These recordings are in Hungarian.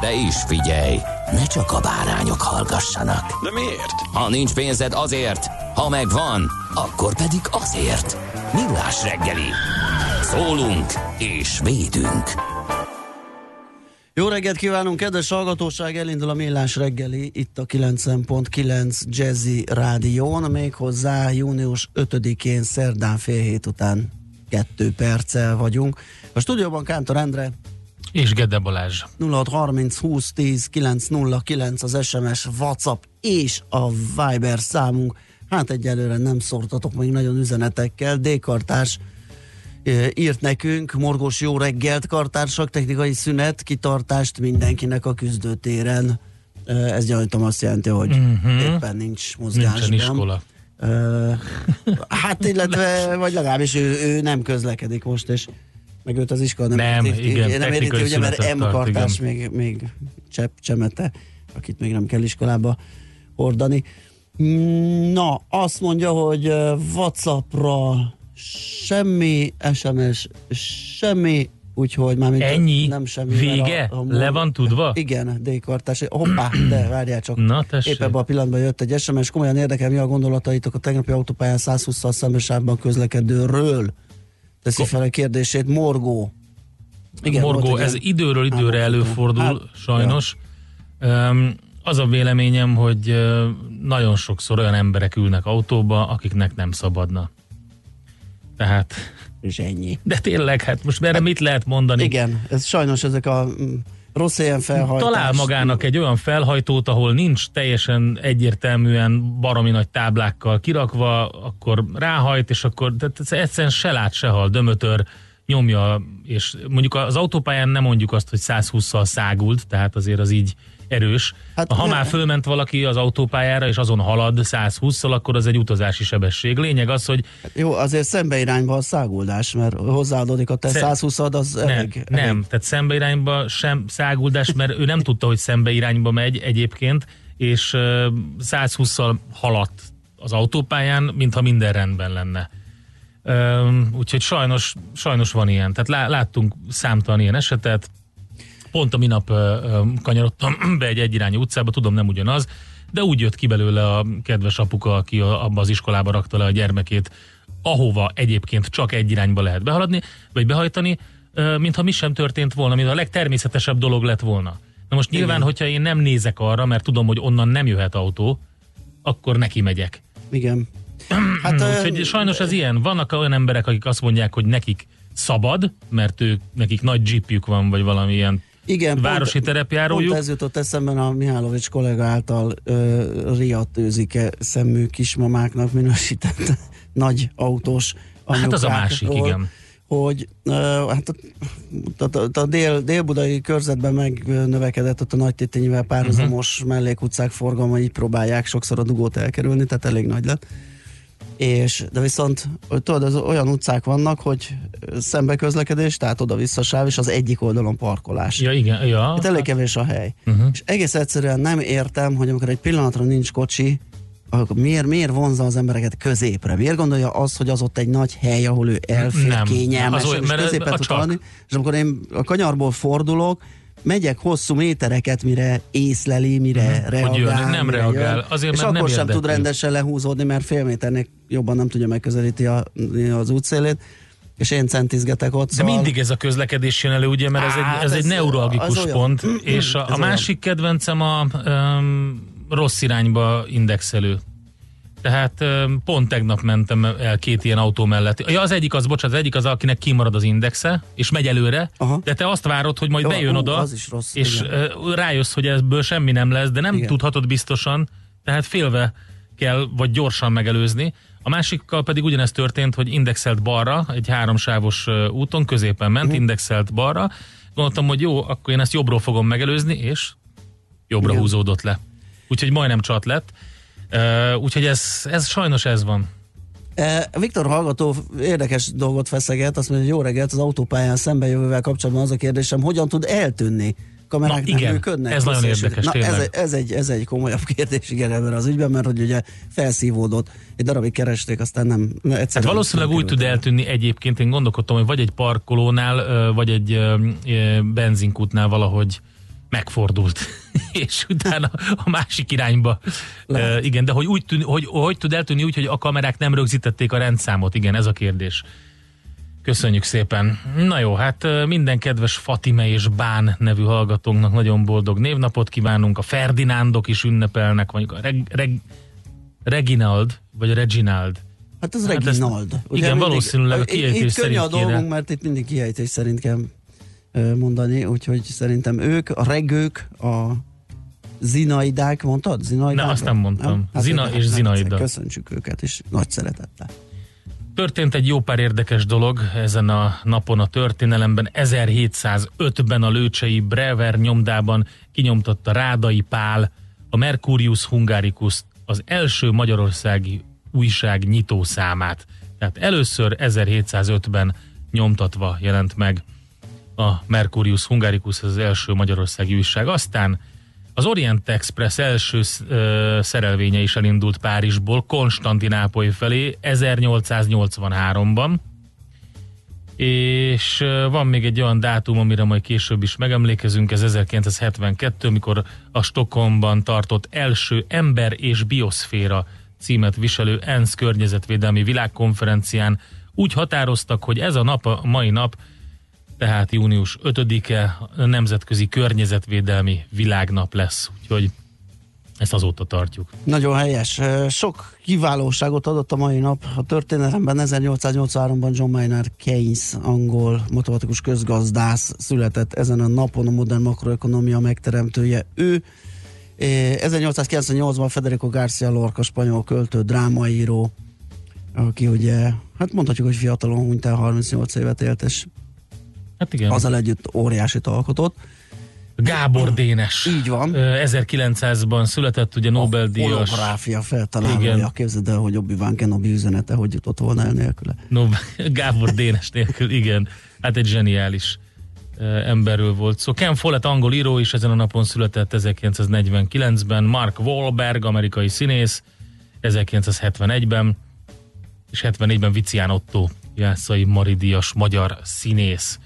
De is figyelj, ne csak a bárányok hallgassanak. De miért? Ha nincs pénzed azért, ha megvan, akkor pedig azért. Millás reggeli. Szólunk és védünk. Jó reggelt kívánunk, kedves hallgatóság! Elindul a Millás reggeli, itt a 90.9 Jazzy Rádión, méghozzá június 5-én szerdán fél hét után kettő perccel vagyunk. A stúdióban Kántor Endre, És Gede Balázs. 0630 20 10 909 az SMS, WhatsApp és a Viber számunk. Hát egyelőre nem szórtatok még nagyon üzenetekkel. D-kartárs írt nekünk, morgós jó reggelt, kartársak, technikai szünet, kitartást mindenkinek a küzdőtéren. Ez gyanítom azt jelenti, hogy Mhm. éppen nincs mozgásban. Nincsen iskola. Hát illetve, vagy legalábbis ő, ő nem közlekedik most, és meg őt az iskola nem, Nem, érinti, igen, nem érinti, ugye, mert M tart, kartás igen. még, még csepp csemete, akit még nem kell iskolába hordani. Na, azt mondja, hogy Whatsappra semmi, SMS semmi, úgyhogy már mint Ennyi? nem semmi. Vége? Le van tudva? Igen, D-kartás. Hoppá, de várjál csak. Na, tessék. Épp ebben a pillanatban jött egy SMS, komolyan érdekel, mi a gondolataitok a tegnapi autópályán 120-szal szembesávban közlekedőről. Teszi fel a kérdését Morgó. Igen, Morgó, ez ilyen- időről időre Hát, előfordul, hát, sajnos. Öm, Az a véleményem, hogy nagyon sokszor olyan emberek ülnek autóba, akiknek nem szabadna. Tehát, És ennyi. de tényleg, hát most erre mit lehet mondani? Igen, ez sajnos ezek a mm, rossz ilyen felhajtás. Talál magának egy olyan felhajtót, ahol nincs teljesen egyértelműen baromi nagy táblákkal kirakva, akkor ráhajt, és akkor tehát egyszerűen se lát, se hal, dömötör, nyomja, és mondjuk az autópályán nem mondjuk azt, hogy 120-szal szágult, tehát azért az így erős. Hát Hát, ha ne- már fölment valaki az autópályára, és azon halad 120-szal, akkor az egy utazási sebesség. Lényeg az, hogy Jó, azért szembe irányba a száguldás, mert hozzáadódik a te Sze- 120 az nem, elég, nem, elég. tehát szembe irányba sem száguldás, mert ő nem tudta, hogy szembe irányba megy egyébként, és ö, 120-szal haladt az autópályán, mintha minden rendben lenne. Ö, úgyhogy sajnos, sajnos van ilyen. Tehát lá, láttunk számtalan ilyen esetet. Pont a minap kanyarodtam be egy egyirányú utcába, tudom nem ugyanaz, de úgy jött ki belőle a kedves apuka, aki abba az iskolába rakta le a gyermekét, ahova egyébként csak egy irányba lehet behaladni, vagy behajtani, mintha mi sem történt volna, mint a legtermészetesebb dolog lett volna. Na most nyilván, Igen. hogyha én nem nézek arra, mert tudom, hogy onnan nem jöhet autó, akkor neki megyek. Igen. Hát, Úgyhogy sajnos ez ilyen. Vannak olyan emberek, akik azt mondják, hogy nekik szabad, mert ők, nekik nagy jeepjük van, vagy valamilyen igen, városi pont, terepjárójuk. Pont ez jutott eszemben a Mihálovics kollega által ö, riadt őzike szemű kismamáknak minősített nagy autós Hát az a anyukákról, másik, igen. Hogy hát a, a, a, a dél, délbudai körzetben megnövekedett ott a nagy tétényével párhuzamos uh-huh. mellékutcák forgalma, így próbálják sokszor a dugót elkerülni, tehát elég nagy lett. És, de viszont tudod, az olyan utcák vannak, hogy szembe közlekedés, tehát oda-vissza sáv, és az egyik oldalon parkolás. Ja, igen, ja. Itt elég kevés a hely. Uh-huh. És egész egyszerűen nem értem, hogy amikor egy pillanatra nincs kocsi, akkor miért, miért vonza az embereket középre? Miért gondolja azt, hogy az ott egy nagy hely, ahol ő elfér Nem. kényelmesen, Az olyan- és a tud csak. haladni, és amikor én a kanyarból fordulok, megyek hosszú métereket, mire észleli, mire uh-huh. reagál. jön, nem reagál. Jön, Azért, és mert akkor nem sem tud rendesen lehúzódni, mert fél méternek jobban nem tudja megközelíti a, az útszélét. és én centizgetek ott. De szóval- mindig ez a közlekedés jön elő, ugye, mert ez Hát egy, ez ez- egy neuralgikus pont, és a, a másik kedvencem a um, rossz irányba indexelő. Tehát pont tegnap mentem el két ilyen autó mellett. Ja, az egyik az, bocsánat, az egyik az, akinek kimarad az indexe, és megy előre, Aha. de te azt várod, hogy majd Jó, bejön ú, oda, az is rossz, és igen. rájössz, hogy ebből semmi nem lesz, de nem Igen. tudhatod biztosan, tehát félve kell, vagy gyorsan megelőzni. A másikkal pedig ugyanezt történt, hogy indexelt balra, egy háromsávos úton, középen ment, Mhm. indexelt balra. Gondoltam, hogy jó, akkor én ezt jobbról fogom megelőzni, és jobbra Igen. húzódott le. Úgyhogy majdnem csat lett. Uh, úgyhogy ez, ez sajnos ez van. Viktor hallgató érdekes dolgot feszeget, azt mondja, hogy jó reggelt, az autópályán szembejövővel kapcsolatban az a kérdésem, hogyan tud eltűnni? Kamerák Na, igen, működnek? ez nagyon érdekes, Na, ez, tényleg. ez, egy, ez egy komolyabb kérdés, igen, ebben az ügyben, mert hogy ugye felszívódott, egy darabig keresték, aztán nem, Hát valószínűleg nem úgy tud eltűnni egyébként, én gondolkodtam, hogy vagy egy parkolónál, vagy egy benzinkútnál valahogy megfordult, és utána a másik irányba. Lehet. Uh, igen, de hogy, úgy tűn, hogy, hogy tud eltűnni úgy, hogy a kamerák nem rögzítették a rendszámot? Igen, ez a kérdés. Köszönjük szépen. Na jó, hát minden kedves Fatime és Bán nevű hallgatónknak nagyon boldog névnapot kívánunk. A Ferdinándok is ünnepelnek, vagy a Reg, Reg, Reginald, vagy Reginald. Hát ez Hát ezt- Reginald. igen, valószínűleg a Itt- kiejtés Itt könnyű a szerint kéne. dolgunk, mert itt mindig kiejtés szerint kell mondani, úgyhogy szerintem ők, a regők, a zinaidák, mondtad? Zinaidák? Ne, azt nem mondtam. Zina ők- és hát, zinaida. Köszöntsük őket, és nagy szeretettel. Történt egy jó pár érdekes dolog ezen a napon a történelemben. 1705-ben a lőcsei Brever nyomdában kinyomtatta Rádai Pál a Mercurius Hungaricus az első magyarországi újság nyitószámát. Tehát először 1705-ben nyomtatva jelent meg a Mercurius Hungaricus, az első magyarországi újság. Aztán az Orient Express első ö, szerelvénye is elindult Párizsból Konstantinápoly felé 1883-ban, és van még egy olyan dátum, amire majd később is megemlékezünk, ez 1972, mikor a Stockholmban tartott első ember és bioszféra címet viselő ENSZ környezetvédelmi világkonferencián úgy határoztak, hogy ez a nap, a mai nap, tehát június 5-e a Nemzetközi Környezetvédelmi Világnap lesz, úgyhogy ezt azóta tartjuk. Nagyon helyes. Sok kiválóságot adott a mai nap a történelemben. 1883-ban John Maynard Keynes, angol matematikus közgazdász született ezen a napon a modern makroekonomia megteremtője. Ő Eh, 1898-ban Federico García Lorca, spanyol költő, drámaíró, aki ugye, hát mondhatjuk, hogy fiatalon hunyt el, 38 évet élt, és Hát igen. azzal együtt óriásit alkotott. Gábor Dénes. Így van. Ö, 1900-ban született, ugye Nobel-díjas. Holográfia feltalálója. Igen. Képzeld el, hogy Obi-Wan Kenobi üzenete, hogy jutott volna el nélküle. Nobel, Gábor Dénes nélkül, igen. Hát egy zseniális emberről volt szó. Ken Follett angol író is ezen a napon született 1949-ben, Mark Wahlberg, amerikai színész 1971-ben, és 74-ben Vicián Otto, Jászai Maridias magyar színész.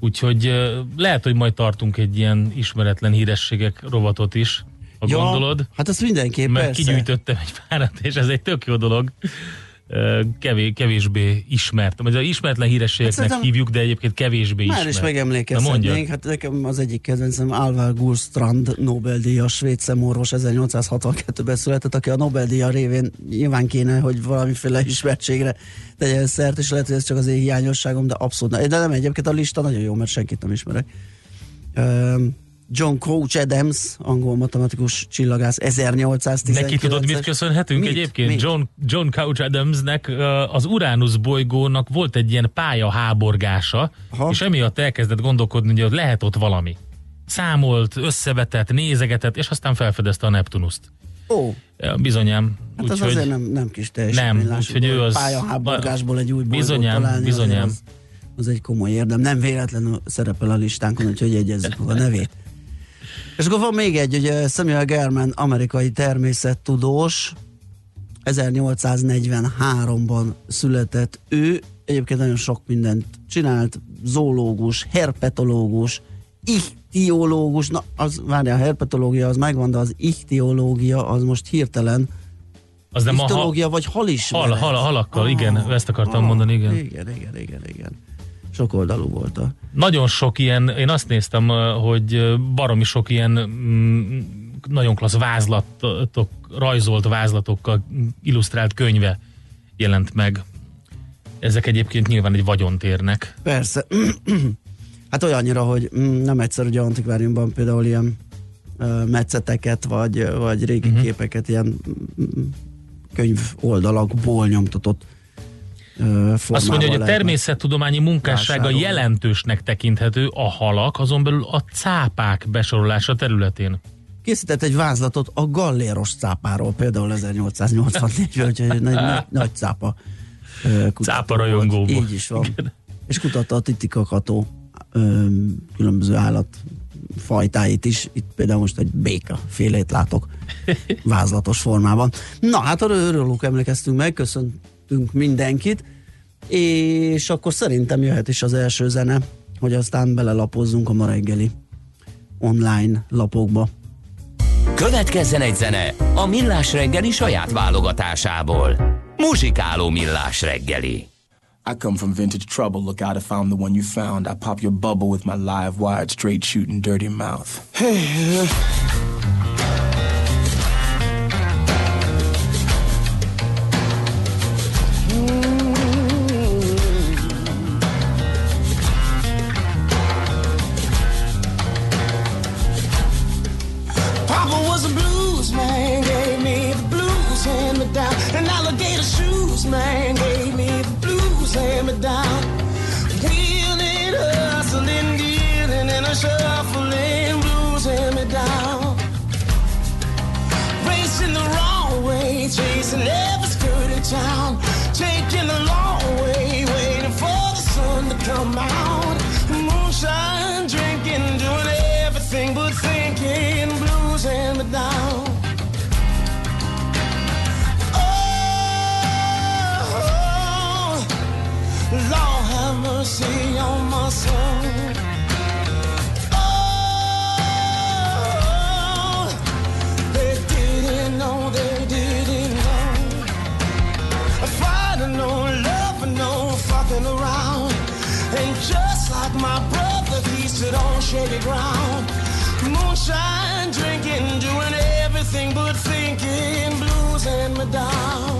Úgyhogy lehet, hogy majd tartunk egy ilyen ismeretlen hírességek rovatot is, ha gondolod. Hát ezt mindenképp, Mert persze. kigyűjtöttem egy párat, és ez egy tök jó dolog. Kevés, kevésbé ismert. Vagy ismeretlen hírességeknek Hát hívjuk, de egyébként kevésbé Már ismert. is Na megemlékezhetnénk. Hát nekem az egyik kedvencem Alvar Gurstrand Nobel-díjas svéd szemorvos 1862-ben született, aki a Nobel-díja révén nyilván kéne, hogy valamiféle ismertségre tegyen szert, és lehet, hogy ez csak az én hiányosságom, de abszolút. nem. De nem, egyébként a lista nagyon jó, mert senkit nem ismerek. Um, John Coach Adams, angol matematikus csillagász, 1819 Neki tudod, mit köszönhetünk Mit? egyébként? Mit? John, John Couch Adamsnek az Uranus bolygónak volt egy ilyen pályaháborgása, Aha. és emiatt elkezdett gondolkodni, hogy lehet ott valami. Számolt, összevetett, nézegetett, és aztán felfedezte a Neptunuszt. Ó, Bizonyám. hát az Úgyhogy- azért nem, nem kis teljesítmény. Nem, úgyhogy ő hogy az- Pályaháborgásból egy új bolygót Bizonyám, találni, bizonyám. Az, az egy komoly érdem. Nem véletlenül szerepel a listánkon, úgyhogy jegyezzük a nevét. És akkor van még egy, ugye Samuel German, amerikai természettudós, 1843-ban született ő, egyébként nagyon sok mindent csinált, zoológus, herpetológus, ichtiológus, na az, várjál, a herpetológia az megvan, de az ichtiológia az most hirtelen Az nem a hal, Ichtológia vagy halismeret. hal, hal, halakkal, Ah, igen, ezt akartam mondani, igen. Igen, igen, igen, igen. Sok oldalú volt a... Nagyon sok ilyen, én azt néztem, hogy baromi sok ilyen mm, nagyon klassz vázlatok, rajzolt vázlatokkal illusztrált könyve jelent meg. Ezek egyébként nyilván egy vagyont érnek. Persze. hát olyannyira, hogy mm, nem egyszer ugye antikváriumban például ilyen metszeteket, vagy, vagy régi uh-huh. képeket ilyen mm, könyv oldalakból nyomtatott Azt mondja, hogy a természettudományi munkássága vásárolni. jelentősnek tekinthető a halak, azon belül a cápák besorolása területén. Készített egy vázlatot a galléros cápáról, például 1884-ben, úgyhogy egy nagy, nagy, nagy cápa Cápa rajongóból. volt. Így is van. És kutatta a titikakató különböző állat fajtáit is. Itt például most egy béka félét látok vázlatos formában. Na, hát arra örülünk, emlékeztünk meg, köszöntünk mindenkit, és akkor szerintem jöhet is az első zene, hogy aztán belelapozzunk a ma reggeli online lapokba. Következzen egy zene a Millás reggeli saját válogatásából. Muzsikáló Millás reggeli. I come from vintage trouble. Look out, I found the one you found. I pop your bubble with my live wired, straight shooting, dirty mouth. Hey, Papa on shaky ground. Moonshine drinking, doing everything but thinking. Blues and me down.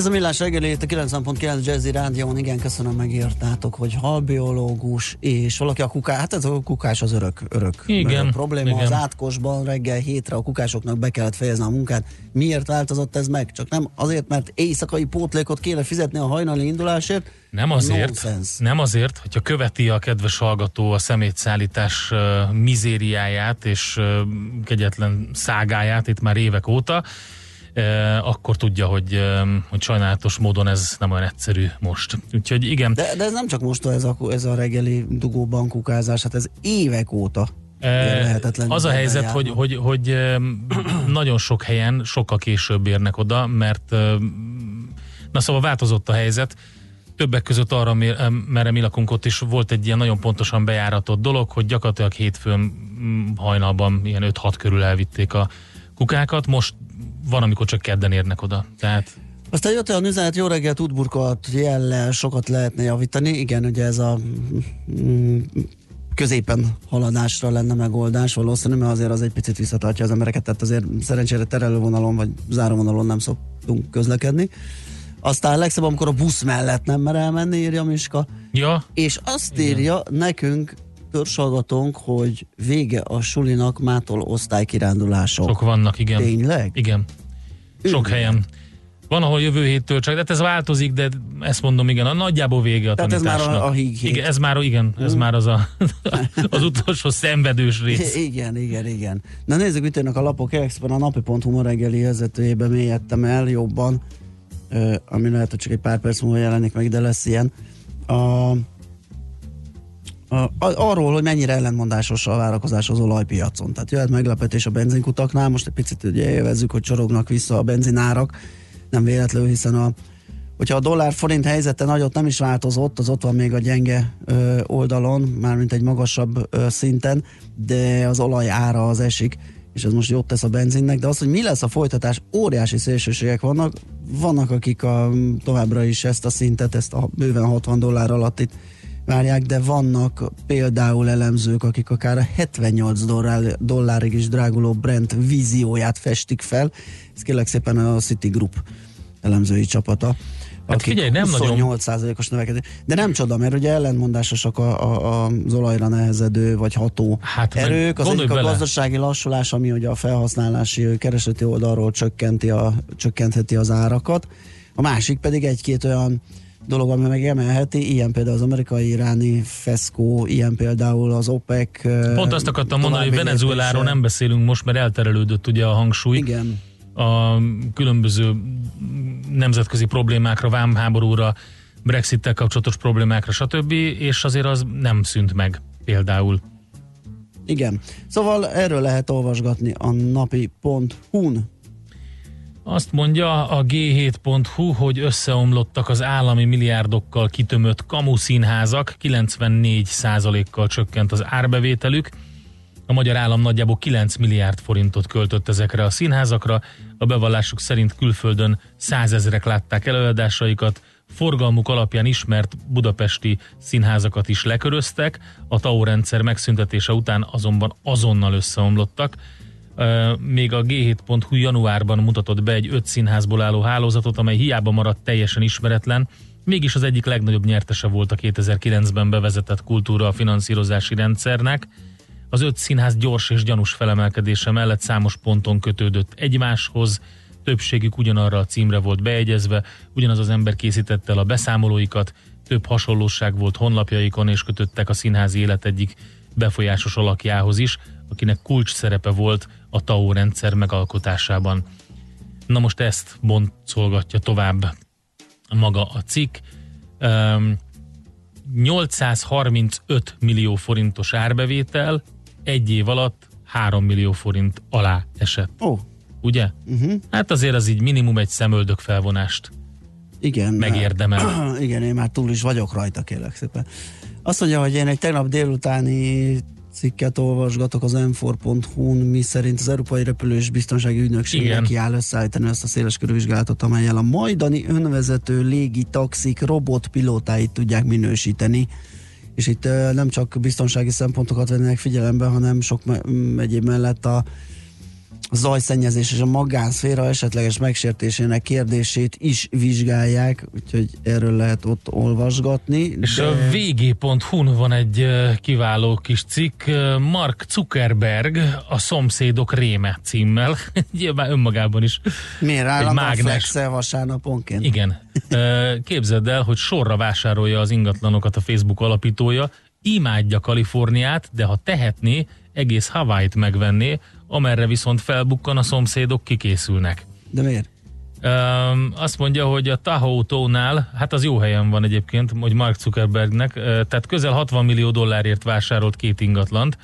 Ez a millás reggeli, itt a 90.9 Jazzy Rádión, igen, köszönöm megírtátok, hogy halbiológus, és valaki a kuká, hát ez a kukás az örök, örök Igen, ö, probléma. igen. Az átkosban reggel hétre a kukásoknak be kellett fejezni a munkát. Miért változott ez meg? Csak nem azért, mert éjszakai pótlékot kéne fizetni a hajnali indulásért? Nem azért, Nonsense. nem azért, hogyha követi a kedves hallgató a szemétszállítás uh, mizériáját és uh, kegyetlen szágáját itt már évek óta, akkor tudja, hogy, hogy sajnálatos módon ez nem olyan egyszerű most. Úgyhogy igen, De, de ez nem csak most ez a, ez a reggeli dugóban kukázás, hát ez évek óta. Eh, lehetetlen Az a helyzet, hogy, járnak. hogy, hogy nagyon sok helyen sokkal később érnek oda, mert na szóval változott a helyzet. Többek között arra, merre mi lakunk ott is volt egy ilyen nagyon pontosan bejáratott dolog, hogy gyakorlatilag hétfőn mm, hajnalban ilyen 5-6 körül elvitték a kukákat, most van, amikor csak kedden érnek oda. Tehát Aztán jött olyan üzenet, jó reggelt, útburkolat jellel sokat lehetne javítani. Igen, ugye ez a mm, középen haladásra lenne megoldás valószínű, mert azért az egy picit visszatartja az embereket, tehát azért szerencsére terelővonalon vagy záróvonalon nem szoktunk közlekedni. Aztán legszebb, amikor a busz mellett nem mer elmenni, írja Miska. ja, És azt írja nekünk törzsalgatónk, hogy vége a sulinak mától osztálykirándulások. sok vannak, igen. Tényleg? Igen. Sok helyen. Van, ahol jövő héttől csak, de hát ez változik, de ezt mondom, igen, a nagyjából vége a Tehát ez már tanításnak. a- a híg hét. Igen, ez már, igen, ez már az a, az utolsó szenvedős rész. Igen, igen, igen. Na nézzük, mit jönnek a lapok. Expen a napi.hu ma reggeli vezetőjébe mélyedtem el jobban, ami lehet, hogy csak egy pár perc múlva jelenik meg, de lesz ilyen. A, arról, hogy mennyire ellentmondásos a várakozás az olajpiacon. Tehát jöhet meglepetés a benzinkutaknál, most egy picit ugye élvezzük, hogy csorognak vissza a benzinárak, nem véletlenül, hiszen a hogyha a dollár-forint helyzete nagyot nem is változott, az ott van még a gyenge ö, oldalon, mármint egy magasabb ö, szinten, de az olaj ára az esik, és ez most jót tesz a benzinnek, de az, hogy mi lesz a folytatás, óriási szélsőségek vannak, vannak akik a, továbbra is ezt a szintet, ezt a bőven 60 dollár alattit várják, de vannak például elemzők, akik akár a 78 dollár, dollárig is dráguló Brent vízióját festik fel. Ez kérlek szépen a Citigroup elemzői csapata. Hát figyelj, nem nagyon- 28%-os növekedés. De nem csoda, mert ugye ellentmondásosak a, a, az olajra nehezedő vagy ható Hát, erők. Az egyik a bele. gazdasági lassulás, ami ugye a felhasználási kereseti oldalról csökkenti a, csökkentheti az árakat. A másik pedig egy-két olyan dolog, ami meg emelheti, ilyen például az amerikai-iráni feszkó, ilyen például az OPEC. Pont azt akartam mondani, hogy Venezueláról nem beszélünk most, mert elterelődött ugye a hangsúly. Igen. a különböző nemzetközi problémákra, vámháborúra, Brexit-tel kapcsolatos problémákra, stb. És azért az nem szűnt meg például. Igen. Szóval erről lehet olvasgatni a napi.hu-n. Azt mondja a g7.hu, hogy összeomlottak az állami milliárdokkal kitömött kamu színházak, 94%-kal csökkent az árbevételük. A magyar állam nagyjából 9 milliárd forintot költött ezekre a színházakra. A bevallásuk szerint külföldön százezrek látták előadásaikat, forgalmuk alapján ismert budapesti színházakat is leköröztek, a TAO rendszer megszüntetése után azonban azonnal összeomlottak. Még a G7.hu januárban mutatott be egy öt színházból álló hálózatot, amely hiába maradt teljesen ismeretlen, mégis az egyik legnagyobb nyertese volt a 2009-ben bevezetett kultúra finanszírozási rendszernek. Az öt színház gyors és gyanús felemelkedése mellett számos ponton kötődött egymáshoz, többségük ugyanarra a címre volt beegyezve, ugyanaz az ember készítette el a beszámolóikat, több hasonlóság volt honlapjaikon, és kötöttek a színházi élet egyik befolyásos alakjához is, akinek kulcs szerepe volt a TAO rendszer megalkotásában. Na most ezt boncolgatja tovább maga a cikk. Öm, 835 millió forintos árbevétel egy év alatt 3 millió forint alá esett. Ó, Ugye? Uh-huh. Hát azért az így minimum egy szemöldök felvonást igen. megérdemel. Igen, én már túl is vagyok rajta, kérlek szépen. Azt mondja, hogy én egy tegnap délutáni cikket olvasgatok az m4.hu-n, mi szerint az Európai Repülős Biztonsági Ügynökség Igen. neki áll összeállítani ezt a széles vizsgálatot, amelyel a majdani önvezető légi taxik robotpilótáit tudják minősíteni. És itt nem csak biztonsági szempontokat vennének figyelembe, hanem sok m- egyéb mellett a zajszennyezés és a magánszféra esetleges megsértésének kérdését is vizsgálják, úgyhogy erről lehet ott olvasgatni. És a vg.hu-n van egy kiváló kis cikk, Mark Zuckerberg, a szomszédok réme címmel. Nyilván önmagában is. Miért állandóan mágnes. vasárnaponként? Igen. Képzeld el, hogy sorra vásárolja az ingatlanokat a Facebook alapítója, imádja Kaliforniát, de ha tehetné, egész Hawaii-t megvenné, amerre viszont felbukkan a szomszédok kikészülnek. De miért? Um, azt mondja, hogy a Tahoe tónál, hát az jó helyen van egyébként, hogy Mark Zuckerbergnek, tehát közel 60 millió dollárért vásárolt két ingatlant,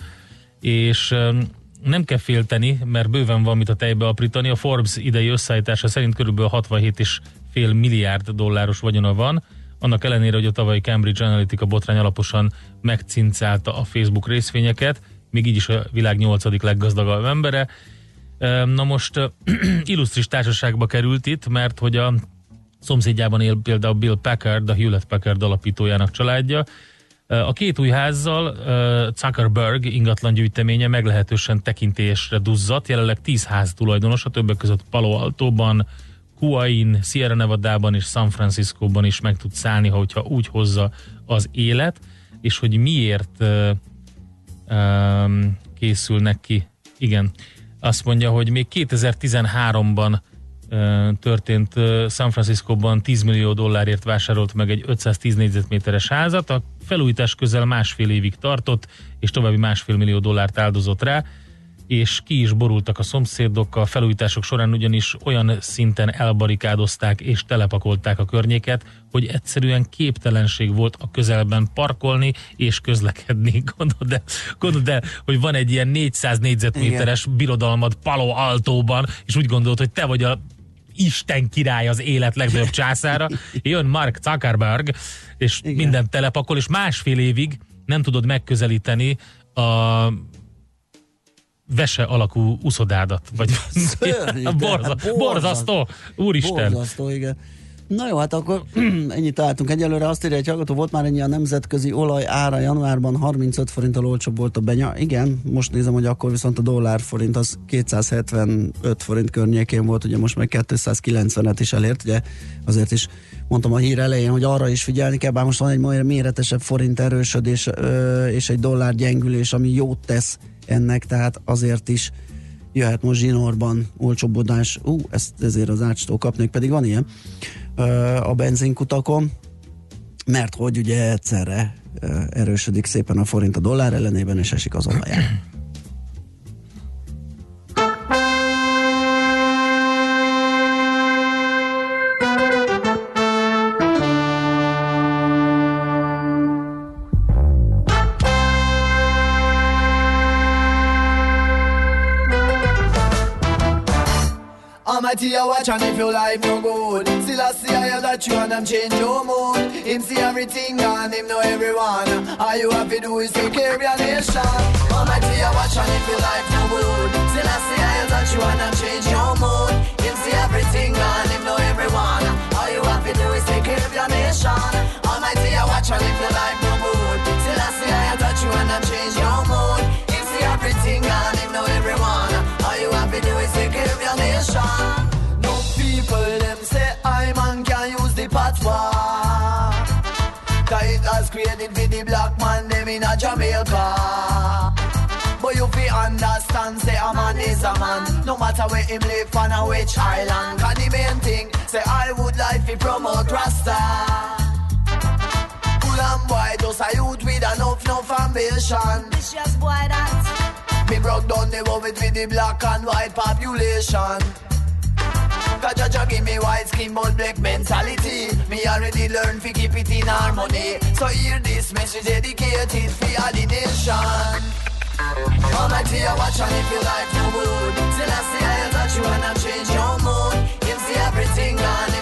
és um, nem kell félteni, mert bőven van mit a tejbe aprítani. A Forbes idei összeállítása szerint körülbelül 67,5 milliárd dolláros vagyona van, annak ellenére, hogy a tavalyi Cambridge Analytica botrány alaposan megcincálta a Facebook részvényeket, még így is a világ 8. leggazdagabb embere. Na most illusztris társaságba került itt, mert hogy a szomszédjában él például Bill Packard, a Hewlett Packard alapítójának családja. A két új házzal Zuckerberg ingatlan gyűjteménye meglehetősen tekintélyesre duzzadt. Jelenleg 10 ház tulajdonosa, többek között Palo Altóban, Kuain, Sierra Nevada-ban és San Francisco-ban is meg tud szállni, hogyha úgy hozza az élet, és hogy miért ö, készülnek ki. Igen, azt mondja, hogy még 2013-ban ö, történt San Francisco-ban 10 millió dollárért vásárolt meg egy 510 négyzetméteres házat, a felújítás közel másfél évig tartott, és további másfél millió dollárt áldozott rá, és ki is borultak a szomszédok a felújítások során, ugyanis olyan szinten elbarikádozták és telepakolták a környéket, hogy egyszerűen képtelenség volt a közelben parkolni és közlekedni. Gondold el, gondold el hogy van egy ilyen 400 négyzetméteres birodalmad Palo Altóban, és úgy gondolod, hogy te vagy a Isten király az élet legnagyobb császára, jön Mark Zuckerberg, és Igen. Igen. minden telepakol, és másfél évig nem tudod megközelíteni a vese alakú uszodádat. Vagy Szörnyű, de Borza, hát borzasztó! Úristen! Borzasztó, igen. Na jó, hát akkor ennyit találtunk egyelőre. Azt írja, hogy hallgató volt már ennyi a nemzetközi olaj ára januárban 35 forinttal olcsóbb volt a benya. Igen, most nézem, hogy akkor viszont a dollár forint az 275 forint környékén volt, ugye most meg 290-et is elért, ugye azért is mondtam a hír elején, hogy arra is figyelni kell, bár most van egy méretesebb forint erősödés és egy dollár gyengülés, ami jót tesz ennek, tehát azért is jöhet most zsinórban olcsóbbodás. Ú, ezt ezért az ácstól kapnék, pedig van ilyen a benzinkutakon, mert hogy ugye egyszerre erősödik szépen a forint a dollár ellenében, és esik az olajár. Almighty, I watch and if your life no good I see I that you and change your mood. Him see everything and him know everyone. All you have to do is take care of your nation. Almighty, I watch and if your life no good. Still I see I that you and them change your mood. Him see everything and him know everyone. All you have to do is take care of your nation. Almighty, I watch and if your life no good. Still I see I that you and them change your mood patois Cause it has created for the black man them in a Jamaica. But you fi understand say a man is a man. No matter where him live on a which island. Cause the main thing say I would like to promote Rasta. And boy, just a youth with enough, enough ambition. Vicious boy that. Me broke down the world with the black and white population. Cause Jaja give me white skin but black mentality. Me already learned to keep it in harmony. So hear this message dedicated for all the nation. Almighty, I watch and if you like no good Still I see I touch you and I change your mood. Him see everything and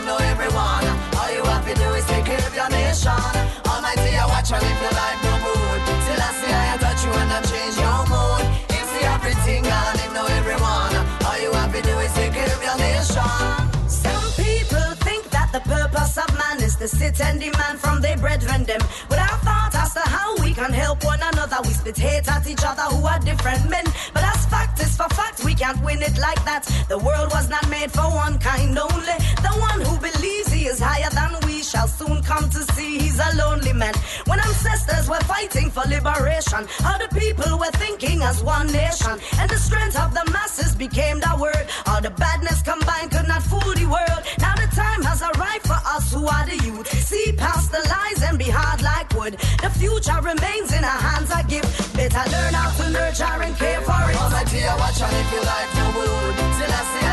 to sit and demand from their brethren them without thought as to how we can help one another. We spit hate at each other who are different men. But as fact is for fact, we can't win it like that. The world was not made for one kind only. The one who believes he is higher than we shall soon come to see he's a lonely man. When ancestors were fighting for liberation, all the people were thinking as one nation, and wood. The future remains in our hands. I give. Better learn how to nurture and care for it. Almighty, I watch and if you like no mood. Till I see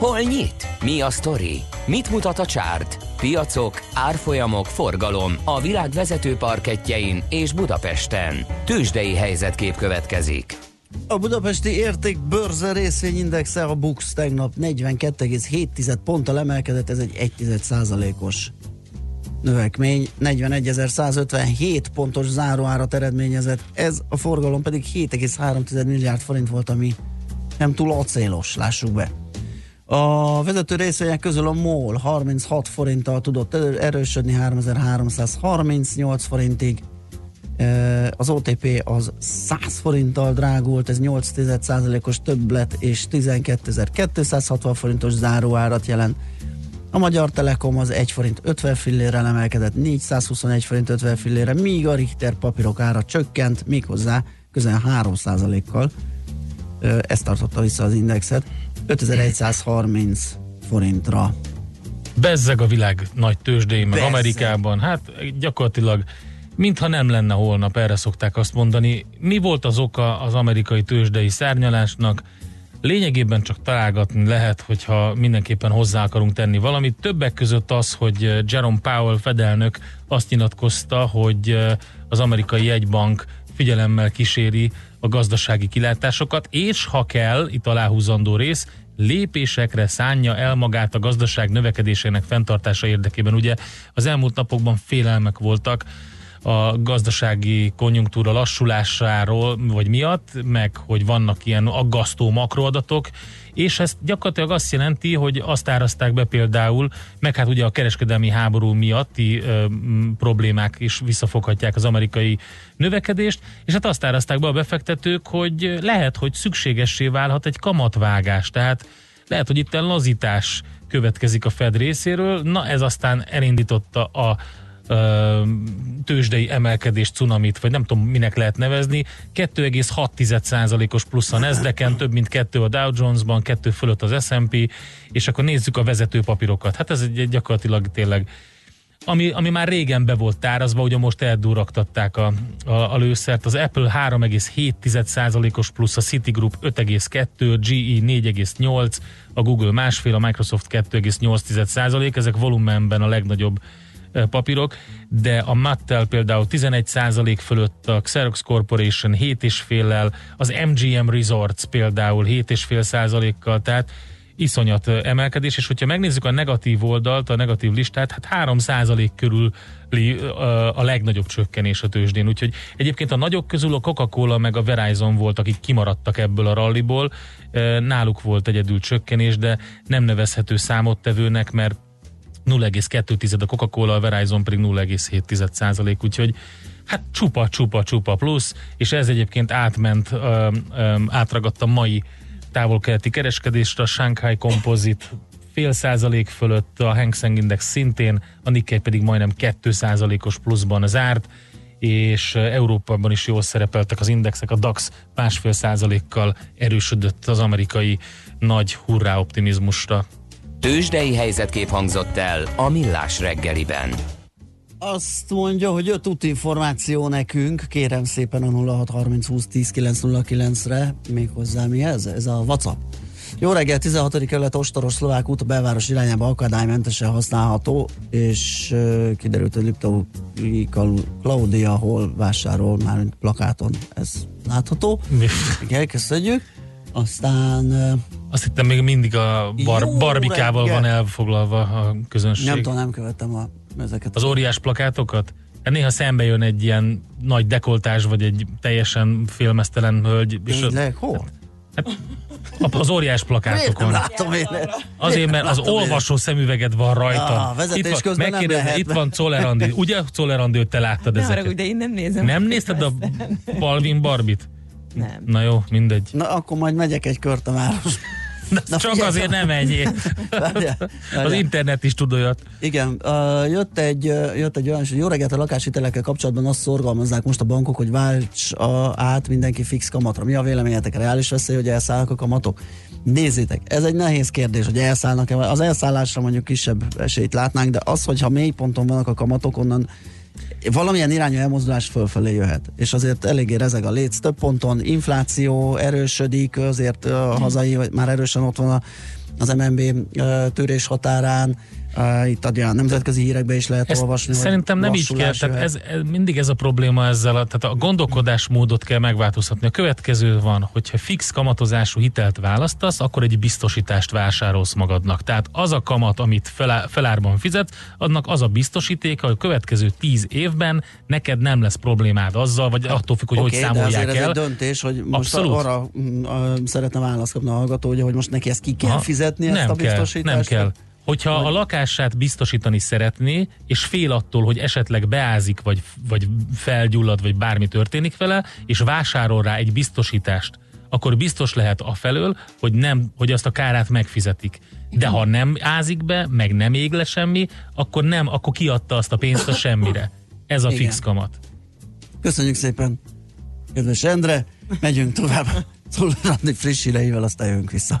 Hol nyit? Mi a sztori? Mit mutat a csárt? Piacok, árfolyamok, forgalom a világ vezető parketjein és Budapesten. Tősdei helyzetkép következik. A budapesti érték bőrze részvényindexe a Bux tegnap 42,7 ponttal emelkedett, ez egy 1 százalékos növekmény, 41.157 pontos záróárat eredményezett, ez a forgalom pedig 7,3 milliárd forint volt, ami nem túl acélos, lássuk be. A vezető részvények közül a MOL 36 forinttal tudott erő- erősödni 3338 forintig, az OTP az 100 forinttal drágult, ez 8,1%-os többlet és 12.260 forintos záróárat jelent. A Magyar Telekom az 1 forint 50 fillérrel emelkedett 421 forint 50 fillére, míg a Richter papírok ára csökkent, méghozzá közel 3%-kal. Ö, Ez tartotta vissza az indexet. 5130 forintra. Bezzeg a világ nagy tőzsdéin, meg Bezzeg. Amerikában. Hát gyakorlatilag mintha nem lenne holnap, erre szokták azt mondani. Mi volt az oka az amerikai tőzsdei szárnyalásnak? Lényegében csak találgatni lehet, hogyha mindenképpen hozzá akarunk tenni valamit. Többek között az, hogy Jerome Powell fedelnök azt nyilatkozta, hogy az amerikai jegybank figyelemmel kíséri a gazdasági kilátásokat, és ha kell, itt aláhúzandó rész, lépésekre szánja el magát a gazdaság növekedésének fenntartása érdekében. Ugye az elmúlt napokban félelmek voltak a gazdasági konjunktúra lassulásáról, vagy miatt, meg hogy vannak ilyen aggasztó makroadatok, és ez gyakorlatilag azt jelenti, hogy azt árazták be például, meg hát ugye a kereskedelmi háború miatti ö, problémák is visszafoghatják az amerikai növekedést, és hát azt árazták be a befektetők, hogy lehet, hogy szükségessé válhat egy kamatvágás, tehát lehet, hogy itt lazítás következik a Fed részéről, na ez aztán elindította a tőzsdei emelkedés cunamit, vagy nem tudom, minek lehet nevezni. 2,6%-os plusz a Nasdaq-en, több mint 2 a Dow Jones-ban, 2 fölött az S&P, és akkor nézzük a vezető papírokat. Hát ez egy gyakorlatilag tényleg ami, ami már régen be volt tárazva, ugye most eldurraktatták a, a, a lőszert. Az Apple 3,7%-os plusz, a Citigroup 5,2, GE 4,8, a Google másfél, a Microsoft 2,8%, ezek volumenben a legnagyobb papírok, de a Mattel például 11% fölött, a Xerox Corporation 7,5-lel, az MGM Resorts például 7,5%-kal, tehát iszonyat ö, emelkedés, és hogyha megnézzük a negatív oldalt, a negatív listát, hát 3% körül a legnagyobb csökkenés a tőzsdén, úgyhogy egyébként a nagyok közül a Coca-Cola meg a Verizon volt, akik kimaradtak ebből a ralliból, náluk volt egyedül csökkenés, de nem nevezhető számottevőnek, mert 0,2 a Coca-Cola, a Verizon pedig 0,7 százalék, úgyhogy hát csupa, csupa, csupa plusz, és ez egyébként átment, ö, ö, átragadt a mai távol-keleti kereskedésre, a Shanghai Composite fél százalék fölött, a Hang Seng Index szintén, a Nikkei pedig majdnem 2 százalékos pluszban zárt, és Európában is jól szerepeltek az indexek, a DAX másfél százalékkal erősödött az amerikai nagy hurrá optimizmusra. Tőzsdei helyzetkép hangzott el a Millás reggeliben. Azt mondja, hogy jött útinformáció nekünk, kérem szépen a 0630 20 10 909-re, méghozzá mi ez? Ez a WhatsApp. Jó reggel, 16. kerület Ostoros Szlovák út a belváros irányába akadálymentesen használható, és uh, kiderült, hogy Liptau Claudia hol vásárol már plakáton. Ez látható. Mi? Igen, köszönjük. Aztán uh, Azt hittem még mindig a bar, Jó barbikával reggel. van elfoglalva a közönség. nem tudom, nem követtem a, ezeket. Az óriás plakátokat? Hát néha szembe jön egy ilyen nagy dekoltás, vagy egy teljesen félmeztelen hölgy. Tényleg, hol? az óriás Miért nem plakátokon. látom én? Azért, mert az olvasó szemüveged van rajta. Ah, vezetés itt van, közben nem lehet. Itt van Czoller Andi. Ugye Czoller Andi, hogy te láttad Ne ezeket? haragudj, de én nem nézem. Nem nézted a Balvin Barbit? Nem. Na jó, mindegy. Na, akkor majd megyek egy kört a város. Na, Na, csak figyelj, azért nem. Várjál, Az internet is tud olyat. Igen, uh, jött, egy, uh, jött egy olyan, hogy jó reggelt a lakáshitelekkel kapcsolatban azt szorgalmazzák most a bankok, hogy válts a, át mindenki fix kamatra. Mi a véleményetek? Reális veszély, hogy elszállnak a kamatok? Nézzétek, ez egy nehéz kérdés, hogy elszállnak-e. Az elszállásra mondjuk kisebb esélyt látnánk, de az, hogyha mély ponton vannak a kamatok, onnan valamilyen irányú elmozdulás fölfelé jöhet. És azért eléggé rezeg a léc több ponton, infláció erősödik, azért uh, hazai, vagy már erősen ott van a, az MNB törés határán, itt a nemzetközi hírekben is lehet Ezt olvasni. szerintem nem így kell, tehát ez, ez, mindig ez a probléma ezzel, a, tehát a gondolkodásmódot kell megváltoztatni. A következő van, hogyha fix kamatozású hitelt választasz, akkor egy biztosítást vásárolsz magadnak. Tehát az a kamat, amit felá, felárban fizet, annak az a biztosíték, hogy a következő tíz évben neked nem lesz problémád azzal, vagy attól függ, hogy Oké, hogy de számolják ez el. egy döntés, hogy most Abszolút. arra mm, szeretne választ kapni a hallgató, hogy most neki ezt ki kell Aha. fizetni, ezt nem a kell, biztosítást? Nem kell. Hogyha a lakását biztosítani szeretné, és fél attól, hogy esetleg beázik, vagy, vagy felgyullad, vagy bármi történik vele, és vásárol rá egy biztosítást, akkor biztos lehet afelől, hogy, nem, hogy azt a kárát megfizetik. De ha nem ázik be, meg nem ég le semmi, akkor nem, akkor kiadta azt a pénzt a semmire. Ez a Igen. fix kamat. Köszönjük szépen, kedves Endre, megyünk tovább. Szóval Randi friss híreivel, aztán jövünk vissza.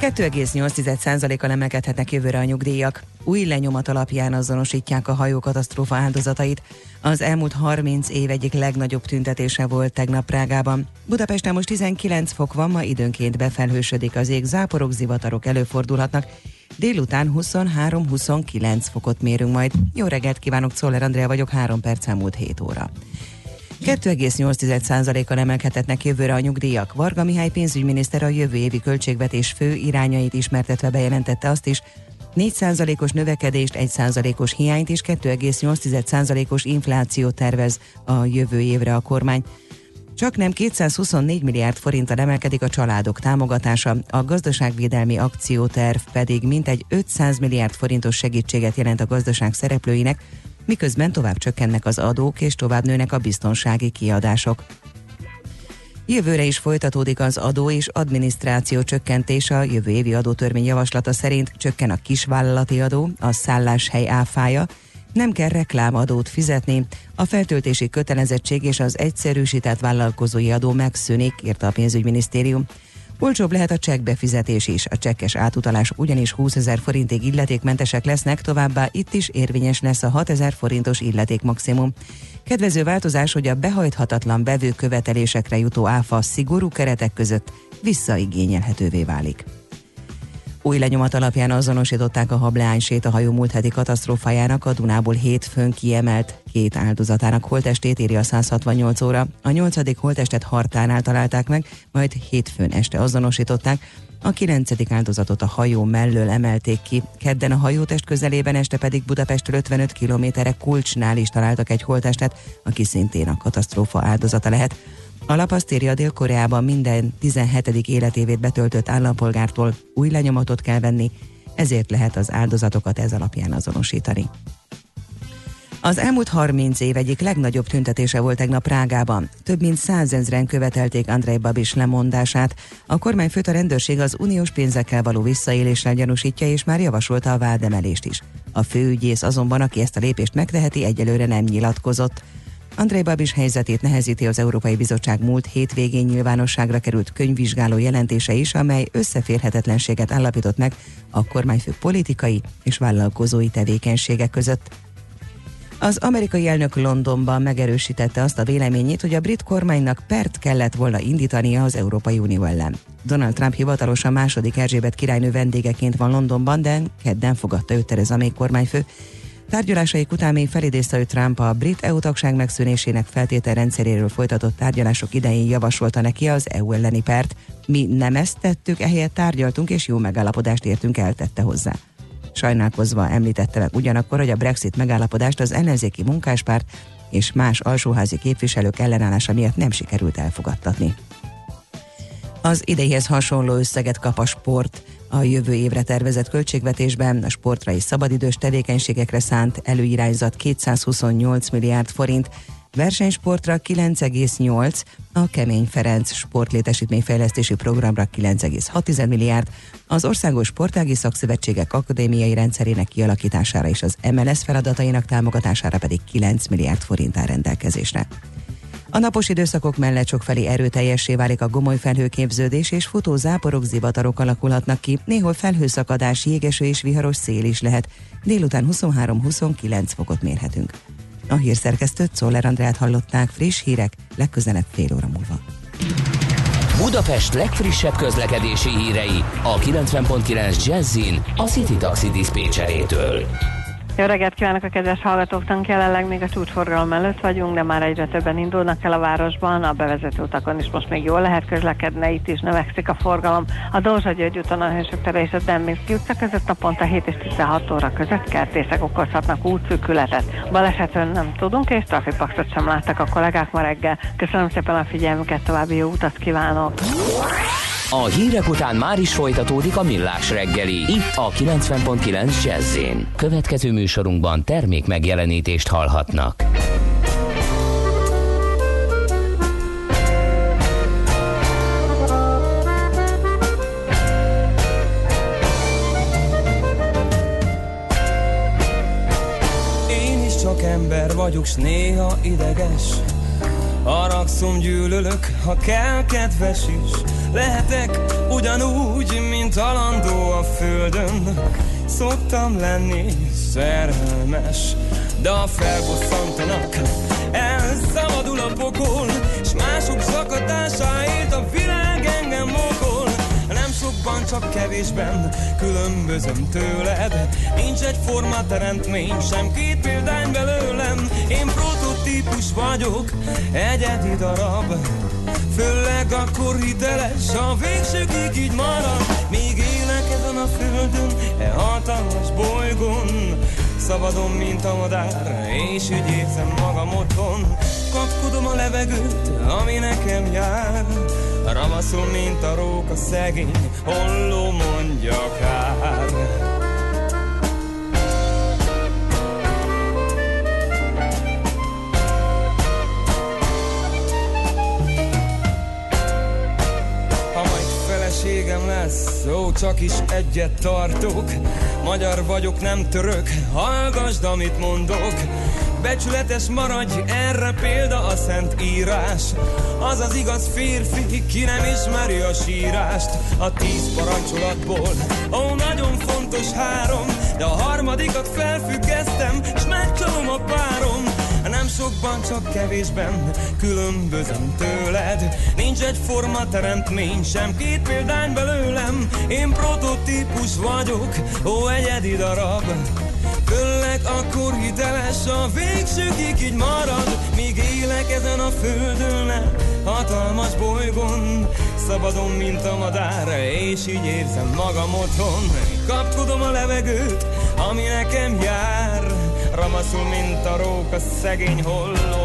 2,8%-kal emelkedhetnek jövőre a nyugdíjak. Új lenyomat alapján azonosítják a hajó katasztrófa áldozatait. Az elmúlt 30 év egyik legnagyobb tüntetése volt tegnap Prágában. Budapesten most 19 fok van, ma időnként befelhősödik az ég, záporok, zivatarok előfordulhatnak. Délután 23-29 fokot mérünk majd. Jó reggelt kívánok, Czoller Andrea vagyok, 3 perc elmúlt 7 óra. 2,8%-kal emelkedhetnek jövőre a nyugdíjak. Varga Mihály pénzügyminiszter a jövő évi költségvetés fő irányait ismertetve bejelentette azt is, 4%-os növekedést, 1%-os hiányt és 2,8%-os inflációt tervez a jövő évre a kormány. Csak nem 224 milliárd forinttal emelkedik a családok támogatása, a gazdaságvédelmi akcióterv pedig mintegy 500 milliárd forintos segítséget jelent a gazdaság szereplőinek, miközben tovább csökkennek az adók és tovább nőnek a biztonsági kiadások. Jövőre is folytatódik az adó és adminisztráció csökkentése. A jövő évi adótörvény javaslata szerint csökken a kisvállalati adó, a szálláshely áfája, nem kell reklámadót fizetni, a feltöltési kötelezettség és az egyszerűsített vállalkozói adó megszűnik, írta a pénzügyminisztérium. Olcsóbb lehet a csekk befizetés is, a csekkes átutalások ugyanis 20 ezer forintig illetékmentesek lesznek, továbbá itt is érvényes lesz a 6 ezer forintos illeték maximum. Kedvező változás, hogy a behajthatatlan bevő követelésekre jutó áfa szigorú keretek között visszaigényelhetővé válik. Új lenyomat alapján azonosították a hableány sétahajó múlt heti katasztrófájának a Dunából hétfőn kiemelt két áldozatának holtestét írja a 168 óra. A nyolcadik holtestet Hartánál találták meg, majd hétfőn este azonosították, a kilencedik áldozatot a hajó mellől emelték ki. Kedden a hajótest közelében, este pedig Budapestről 55 kilométerre Kulcsnál is találtak egy holtestet, aki szintén a katasztrófa áldozata lehet. A lap azt írja, Dél-Koreában minden 17. életévét betöltött állampolgártól új lenyomatot kell venni, ezért lehet az áldozatokat ez alapján azonosítani. Az elmúlt 30 év egyik legnagyobb tüntetése volt tegnap Prágában. Több mint százezren követelték Andrei Babis lemondását. A kormányfőt a rendőrség az uniós pénzekkel való visszaéléssel gyanúsítja, és már javasolta a vádemelést is. A főügyész azonban, aki ezt a lépést megteheti, egyelőre nem nyilatkozott. Andrei Babis helyzetét nehezíti az Európai Bizottság múlt hétvégén nyilvánosságra került könyvvizsgáló jelentése is, amely összeférhetetlenséget állapított meg a kormányfő politikai és vállalkozói tevékenységek között. Az amerikai elnök Londonban megerősítette azt a véleményét, hogy a brit kormánynak pert kellett volna indítania az Európai Unió ellen. Donald Trump hivatalosan második Erzsébet királynő vendégeként van Londonban, de kedden fogadta őt Tereza May kormányfő. Tárgyalásaik után még felidézte, hogy Trump a brit EU tagság megszűnésének feltételrendszeréről folytatott tárgyalások idején javasolta neki az EU elleni pert. Mi nem ezt tettük, ehelyett tárgyaltunk és jó megállapodást értünk el, tette hozzá. Sajnálkozva említette meg ugyanakkor, hogy a Brexit megállapodást az ellenzéki munkáspárt és más alsóházi képviselők ellenállása miatt nem sikerült elfogadtatni. Az idejéhez hasonló összeget kap a sport. A jövő évre tervezett költségvetésben a sportra és szabadidős tevékenységekre szánt előirányzat 228 milliárd forint, versenysportra 9,8, a Kemény Ferenc sportlétesítményfejlesztési programra 9,6 milliárd, az Országos Sportági Szakszövetségek Akadémiai Rendszerének kialakítására és az MLS feladatainak támogatására pedig 9 milliárd forint áll rendelkezésre. A napos időszakok mellett sokfelé erőteljessé válik a gomoly felhőképződés, és futó záporok, zivatarok alakulhatnak ki, néhol felhőszakadás, jégeső és viharos szél is lehet. Délután 23-29 fokot mérhetünk. A hírszerkesztőt Czoller Andrát hallották friss hírek, legközelebb fél óra múlva. Budapest legfrissebb közlekedési hírei a 90.9 Jazzin a City Taxi. Jó reggelt kívánok a kedves hallgatóknak! Jelenleg még a csúcsforgalom előtt vagyunk, de már egyre többen indulnak el a városban. A bevezető utakon is most még jól lehet közlekedni, itt is növekszik a forgalom. A Dózsa György úton a Hősök tere és a Demminszki utca között naponta 7 és 16 óra között kertészek okozhatnak útszűkületet. Balesetről nem tudunk, és trafikpaxot sem láttak a kollégák ma reggel. Köszönöm szépen a figyelmüket, további jó utat kívánok! A hírek után már is folytatódik a millás reggeli, itt a 90.9 jazz Következő műsorunkban termék megjelenítést hallhatnak. Én is csak ember vagyok, s néha ideges Haragszom, gyűlölök, ha kell kedves is. Lehetek ugyanúgy, mint alandó a földön. Szoktam lenni szerelmes De ha felbosszantanak, elszabadul a pokol S mások szakadásáért a világ engem mokol. Nem sokban, csak kevésben különbözöm tőled. Nincs egy forma teremtmény, sem két példány belőlem. Én prototípus vagyok, egyedi darab. Főleg akkor hiteles, a végsőkig így marad. Még élek ezen a földön, e hatalmas bolygón. Szabadon, mint a madár, és úgy érzem magam otthon. Kapkodom a levegőt, ami nekem jár Ravaszom, mint a róka szegény, holló mondja kár lesz, ó, csak is egyet tartok. Magyar vagyok, nem török, hallgasd, amit mondok. Becsületes maradj, erre példa a szent írás. Az az igaz férfi, ki nem ismeri a sírást. A tíz parancsolatból, ó, nagyon fontos három De a harmadikat felfüggesztem, s megcsalom a párom nem sokban, csak kevésben különbözöm tőled. Nincs egy forma teremtmény, sem két példány belőlem. Én prototípus vagyok, ó egyedi darab. Főleg akkor hiteles, a végsőkig így marad. Míg élek ezen a földön, hatalmas bolygón. Szabadon, mint a madár, és így érzem magam otthon. Kapkodom a levegőt, ami nekem jár Ramaszul, mint a róka, szegény holló,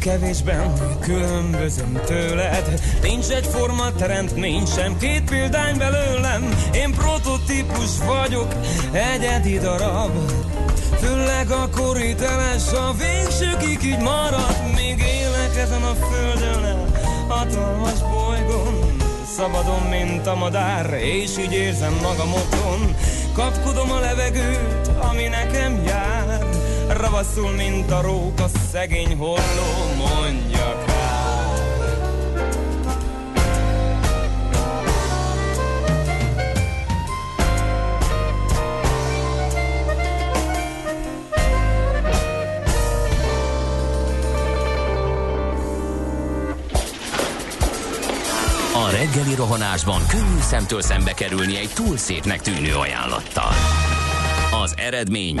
kevésben különbözöm tőled. Nincs egyforma terem, nincs sem két példány belőlem. Én prototípus vagyok, egyedi darab. Főleg akkor hiteles, a végsőkig így marad. Még élek ezen a földön, hatalmas bolygón. Szabadon, mint a madár, és így érzem magam otthon. Kapkodom a levegőt, ami nekem jár Ravaszul, mint a róka, szegény holló, mondja A reggeli rohanásban könnyű szemtől szembe kerülni egy túl szépnek tűnő ajánlattal. Az eredmény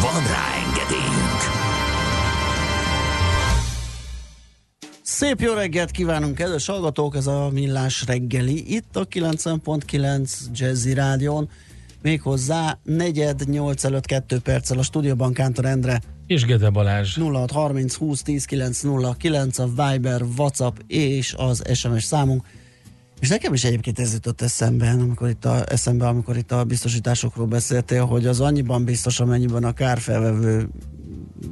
Van rá engedélyünk! Szép jó reggelt kívánunk, kedves hallgatók! Ez a Millás reggeli, itt a 90.9 Jazzy Rádion. Méghozzá negyed nyolc előtt kettő perccel a stúdióban Kántor Endre És Gede Balázs. 0630 20 10 909 a Viber, WhatsApp és az SMS számunk. És nekem is egyébként ez jutott eszembe, amikor itt a, eszembe, amikor itt a biztosításokról beszéltél, hogy az annyiban biztos, amennyiben a kárfelvevő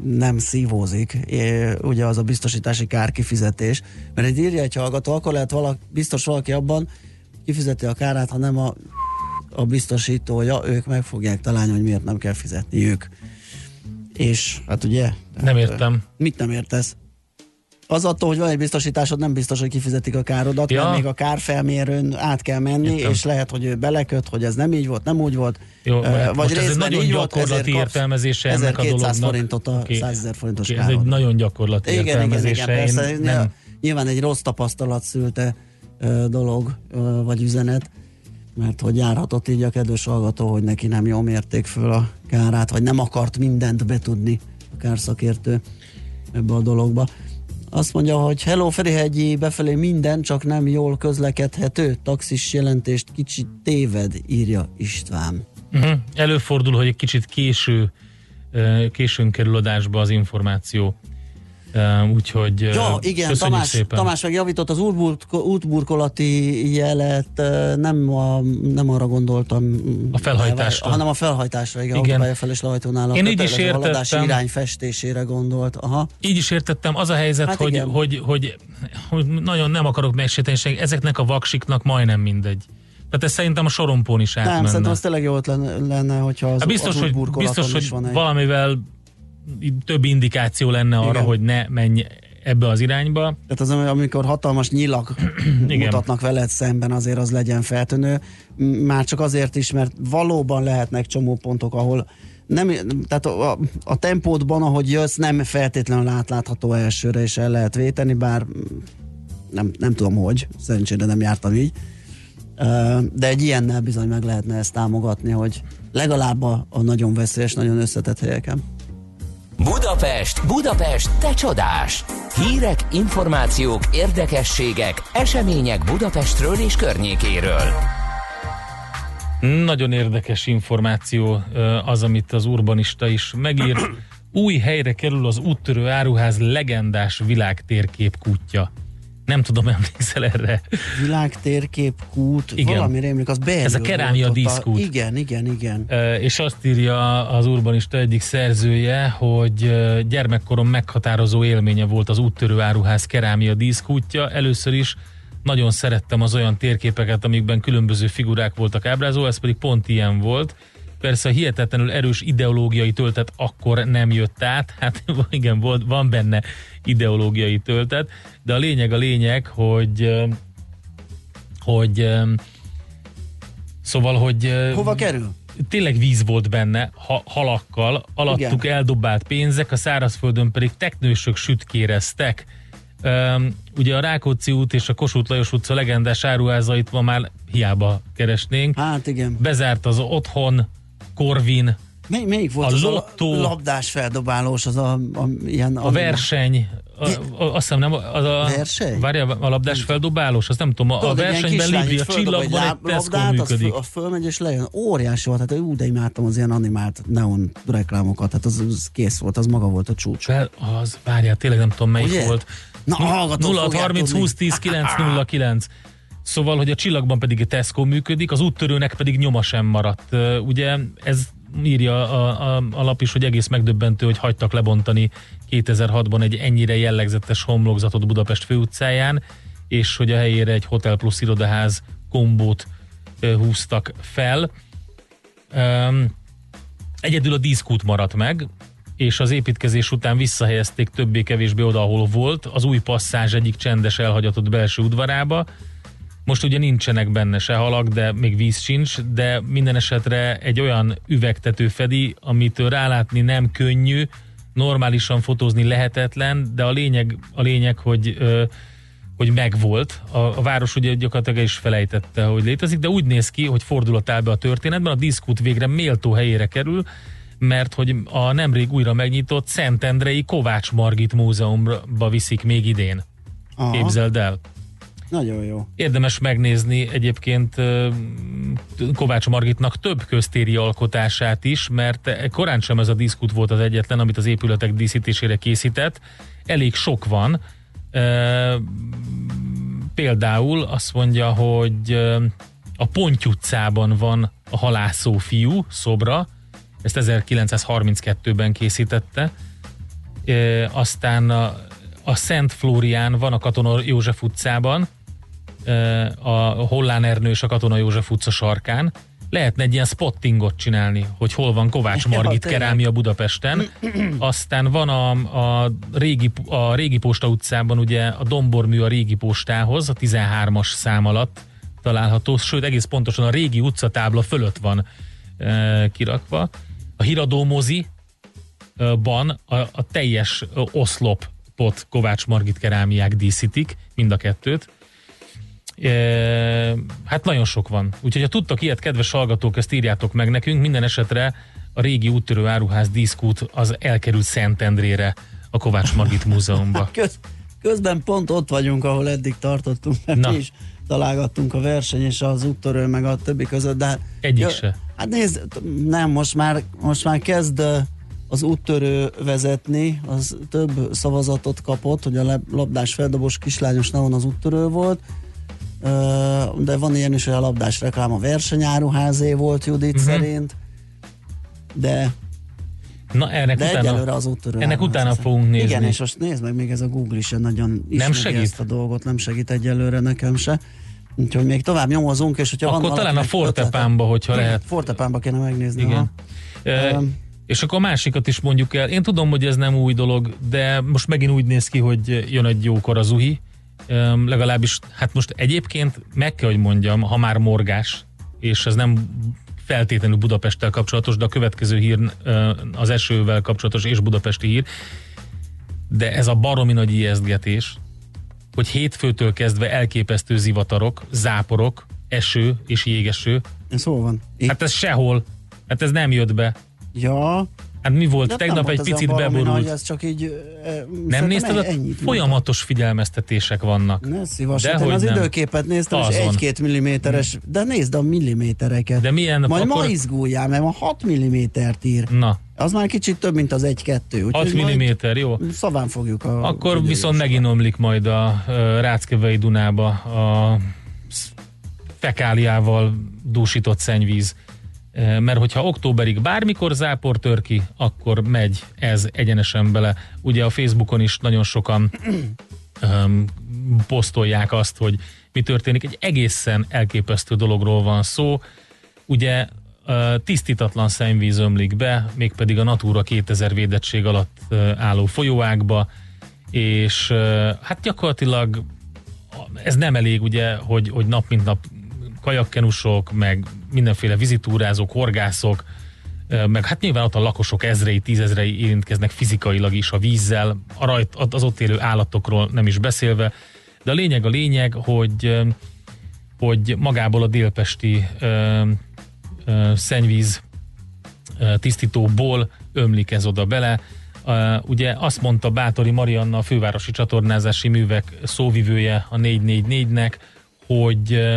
nem szívózik, é, ugye az a biztosítási kárkifizetés, mert egy írja egy hallgató, akkor lehet valaki, biztos valaki abban kifizeti a kárát, ha nem a, a biztosítója, ők meg fogják találni, hogy miért nem kell fizetni ők. És hát ugye? Nem értem. Mit nem értesz? Az attól, hogy van egy biztosításod, nem biztos, hogy kifizetik a károdat, Ja. mert még a kárfelmérőn át kell menni, Értem. és lehet, hogy ő beleköt, hogy ez nem így volt, nem úgy volt. Jó, mert most ez egy nagyon így volt, gyakorlati kapsz értelmezése ennek a 1200 dolognak. forintot a Oké. 100 ezer forintos Oké, Ez károd. egy nagyon gyakorlati Igen, igen, igen, értelmezése. persze. Nem. Nyilván egy rossz tapasztalat szülte ö, dolog, ö, vagy üzenet, mert hogy járhatott így a kedves hallgató, hogy neki nem jól mérték föl a kárát, vagy nem akart mindent betudni a kárszakértő ebbe a dologba. Azt mondja, hogy hello Ferihegyi, befelé minden, csak nem jól közlekedhető. Taxis jelentést kicsit téved, írja István. Uh-huh. Előfordul, hogy egy kicsit késő, későn kerül adásba az információ. Úgyhogy Ja, igen, köszönjük Tamás, szépen. Tamás megjavított az útburko, útburkolati jelet, nem, a, nem arra gondoltam. A felhajtásra. Hanem a felhajtásra, igen, Igen. igen. felés lehajtónál. Én így is értettem. irány festésére gondolt. Aha. Így is értettem, az a helyzet, Hát hogy, igen. hogy, hogy, hogy nagyon nem akarok megsérteni, ezeknek a vaksiknak majdnem mindegy. Tehát ez szerintem a sorompón is Nem, átmenne. szerintem az tényleg jó lenne, lenne hogyha az, Hát biztos, az hogy, biztos, hogy van egy. valamivel több indikáció lenne arra, Igen. hogy ne menj ebbe az irányba. Tehát az, amikor hatalmas nyilak mutatnak veled szemben, azért az legyen feltűnő. Már csak azért is, mert valóban lehetnek csomópontok, ahol nem, tehát a, a, a tempódban, ahogy jössz, nem feltétlenül átlátható elsőre, és el lehet véteni, bár nem, nem tudom hogy, szerencsére nem jártam így. De egy ilyennel bizony meg lehetne ezt támogatni, hogy legalább a, a nagyon veszélyes, nagyon összetett helyeken. Budapest, Budapest, te csodás! Hírek, információk, érdekességek, események Budapestről és környékéről. Nagyon érdekes információ az, amit az urbanista is megír. Új helyre kerül az úttörő áruház legendás világtérkép kutya. Nem tudom, emlékszel erre? Világ térkép, kút, Igen. valami rémlik, az beerül Ez a kerámia díszkút. Igen, igen, igen. Ö, És azt írja az urbanista egyik szerzője, hogy gyermekkorom meghatározó élménye volt az úttörő áruház kerámia díszkútja. Először is nagyon szerettem az olyan térképeket, amikben különböző figurák voltak ábrázolva, ez pedig pont ilyen volt. Persze a hihetetlenül erős ideológiai töltet akkor nem jött át, hát igen, volt, van benne ideológiai töltet, de a lényeg a lényeg, hogy hogy szóval, hogy Hova kerül? tényleg víz volt benne, ha, halakkal, alattuk Igen. eldobált pénzek, a szárazföldön pedig teknősök sütkéreztek. Üm, ugye a Rákóczi út és a Kossuth Lajos utca legendás áruházait ma már hiába keresnénk. Hát igen. Bezárt az otthon, Korvin, Mely, melyik volt A az lottó. a labdás feldobálós, az a, a ilyen... a verseny, a, a, azt hiszem nem, az a, Verseny? Várjál, a labdás feldobálós, azt nem tudom, a, a Tudod, egy versenyben így a egy csillagban egy láb- Tesco az működik. föl- Az fölmegy és lejön. Óriási volt, hát ú, de imádtam az ilyen animált neon reklámokat, hát az, az kész volt, az maga volt a csúcs. Fel, az, várjál, tényleg nem tudom melyik Ugye? volt. Na, hallgatók 0 fogják 30 tudni. 20 10 9 0 9. Szóval, hogy a csillagban pedig a Tesco működik, az úttörőnek pedig nyoma sem maradt. Ugye ez írja a, a, a lap is, hogy egész megdöbbentő, hogy hagytak lebontani 2006-ban egy ennyire jellegzetes homlokzatot Budapest főutcáján, és hogy a helyére egy Hotel Plus irodaház kombót húztak fel. Um, Egyedül a díszkút maradt meg, és az építkezés után visszahelyezték többé-kevésbé oda, ahol volt, az új passzázs egyik csendes elhagyatott belső udvarába. Most ugye nincsenek benne se halak, de még víz sincs, de minden esetre egy olyan üvegtető fedi, amitől rálátni nem könnyű, normálisan fotózni lehetetlen, de a lényeg, a lényeg hogy ö, hogy megvolt. A, a város ugye gyakorlatilag is felejtette, hogy létezik, de úgy néz ki, hogy fordulat áll be a történetben, a diszkút végre méltó helyére kerül, mert hogy a nemrég újra megnyitott Szentendrei Kovács Margit Múzeumba viszik még idén. Aha. Képzeld el. Nagyon jó. Érdemes megnézni egyébként Kovács Margitnak több köztéri alkotását is, mert korán sem ez a diszkút volt az egyetlen, amit az épületek díszítésére készített. Elég sok van. Például azt mondja, hogy a Ponty utcában van a halászó fiú szobra, ezt 1932-ben készítette. Ö, Aztán a, a Szent Flórián van a Katona József utcában, a Hollán Ernő és a Katona József utca sarkán. Lehetne egy ilyen spottingot csinálni, hogy hol van Kovács Ja, Margit tényleg. kerámia Budapesten. Aztán van a, a, régi, a régi posta utcában ugye a dombormű a régi postához, a 13-as szám alatt található, sőt egész pontosan a régi utcatábla fölött van e, kirakva. A Híradó mozi ö, ban a, a teljes ö, oszlopot Kovács Margit kerámiák díszítik, mind a kettőt. E, hát nagyon sok van. Úgyhogy ha tudtak ilyet, kedves hallgatók, ezt írjátok meg nekünk. Minden esetre a régi úttörő áruház díszkút az elkerült Szentendrére a Kovács Margit Múzeumba. Köz, közben pont ott vagyunk, ahol eddig tartottunk, mert Na. mi is találgattunk a verseny és az úttörő, meg a többi között, de hát- Egyik se. Hát nézd, nem, most már, most már kezd az úttörő vezetni, az több szavazatot kapott, hogy a lab- labdás feldobos kislányos neon az úttörő volt, de van ilyen is, hogy a labdás reklám a versenyáruházé volt Judit uh-huh. szerint, de, Na, ennek de utána, egyelőre az úttörő ennek utána az- fogunk nézni. Igen, és most nézd meg, még ez a Google is nagyon ismeri segít? ezt a dolgot, nem segít egyelőre nekem se. Úgyhogy még tovább nyomozunk, és hogyha Akkor van talán a Fortepánba, hogyha ötlete- lehet. Fortepánba kéne megnézni. Igen. E, Öm. és akkor a másikat is mondjuk el. Én tudom, hogy ez nem új dolog, de most megint úgy néz ki, hogy jön egy jókor az uhi. Legalábbis, hát most egyébként meg kell, hogy mondjam, ha már morgás, és ez nem feltétlenül Budapesttel kapcsolatos, de a következő hír az esővel kapcsolatos és budapesti hír, de ez a baromi nagy ijesztgetés, hogy hétfőtől kezdve elképesztő zivatarok, záporok, eső és jégeső. Ez hol van? Itt? Hát ez sehol. Hát ez nem jött be. Ja. Hát mi volt? De Tegnap egy picit beborult. Nagy, ez csak így... Nem nézted? ennyit folyamatos figyelmeztetések vannak. mondtam. Ne szívasson, Dehogy én az nem. időképet néztem, és Azon. egy-két milliméteres, de nézd a millimétereket. De milyen, Majd akkor- ma izguljál, mert ma 6 millimétert ír. Na, Az már kicsit több, mint az 1-2. 6 mm, jó. Szaván fogjuk a... Akkor viszont megint omlik majd a Ráckevei Dunába a fekáliával dúsított szennyvíz. Mert hogyha októberig bármikor zápor tör ki, akkor megy ez egyenesen bele. Ugye a Facebookon is nagyon sokan öm, posztolják azt, hogy mi történik. Egy egészen elképesztő dologról van szó. Ugye tisztítatlan szennyvíz ömlik be, mégpedig a Natura 2000 védettség alatt álló folyóákba, és hát gyakorlatilag ez nem elég ugye, hogy, hogy nap mint nap kajakkenusok, meg mindenféle vizitúrázók, horgászok, ö, meg hát nyilván ott a lakosok ezrei, tízezrei érintkeznek fizikailag is a vízzel, a rajt, az ott élő állatokról nem is beszélve, de a lényeg a lényeg, hogy ö, hogy magából a délpesti ö, ö, szennyvíz ö, tisztítóból ömlik ez oda bele. Uh, ugye azt mondta Bátori Marianna, a fővárosi csatornázási művek szóvivője a 444-nek, hogy